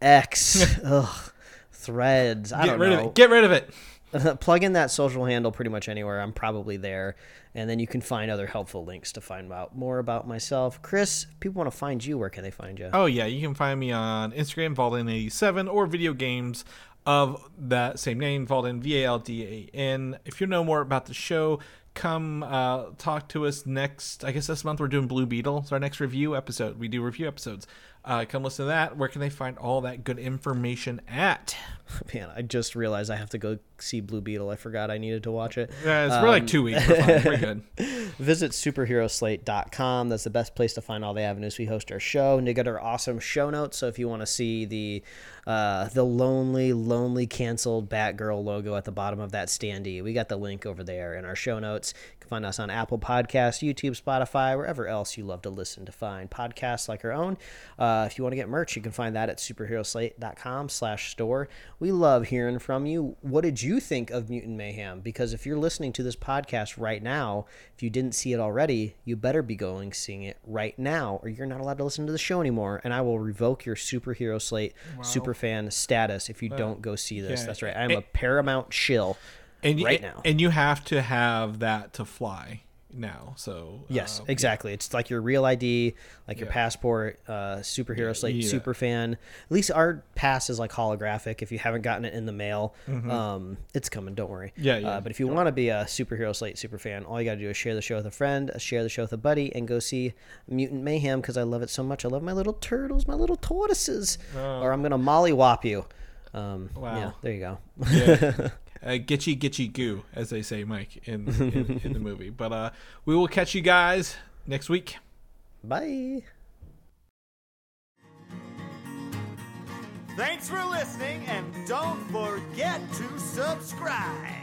X, ugh, Threads. I Get don't rid know. of it. Get rid of it. Plug in that social handle pretty much anywhere. I'm probably there. And then you can find other helpful links to find out more about myself. Chris, people want to find you, where can they find you? Oh yeah, you can find me on Instagram, Valdan87, or video games of that same name, Valdan V A L D A N. If you know more about the show, come uh, talk to us next. I guess this month we're doing Blue Beetle. It's our next review episode. We do review episodes. Uh, come listen to that. Where can they find all that good information at? Man, I just realized I have to go see Blue Beetle. I forgot I needed to watch it. Yeah, it's, we're like two weeks. We're, fine. we're good. Visit superheroslate.com. That's the best place to find all the avenues we host our show. And to get our awesome show notes. So if you want to see the uh, the lonely, lonely canceled Batgirl logo at the bottom of that standee, we got the link over there in our show notes. Find us on Apple Podcasts, YouTube, Spotify, wherever else you love to listen to find podcasts like our own. Uh, if you want to get merch, you can find that at superheroslate.com slash store. We love hearing from you. What did you think of Mutant Mayhem? Because if you're listening to this podcast right now, if you didn't see it already, you better be going seeing it right now, or you're not allowed to listen to the show anymore, and I will revoke your superhero slate superfan status if you don't go see this. yeah. That's right. I'm a Paramount shill And you, right now. and you have to have that to fly now. So Yes, uh, exactly. It's like your real ID, like your Yeah. passport, uh, superhero slate, yeah. super fan. At least our pass is like holographic. If you haven't gotten it in the mail, um, it's coming. Don't worry. Mm-hmm. Yeah, yeah. Uh, but if you want to be a superhero slate super fan, all you got to do is share the show with a friend, share the show with a buddy, and go see Mutant Mayhem because I love it so much. I love my little turtles, my little tortoises, or I'm gonna mollywop you. Um, Wow. Yeah, there you go. yeah. Uh, gitchy gitchy goo, as they say, Mike, in, in, in the movie. But uh, we will catch you guys next week. Bye. Thanks for listening, and don't forget to subscribe.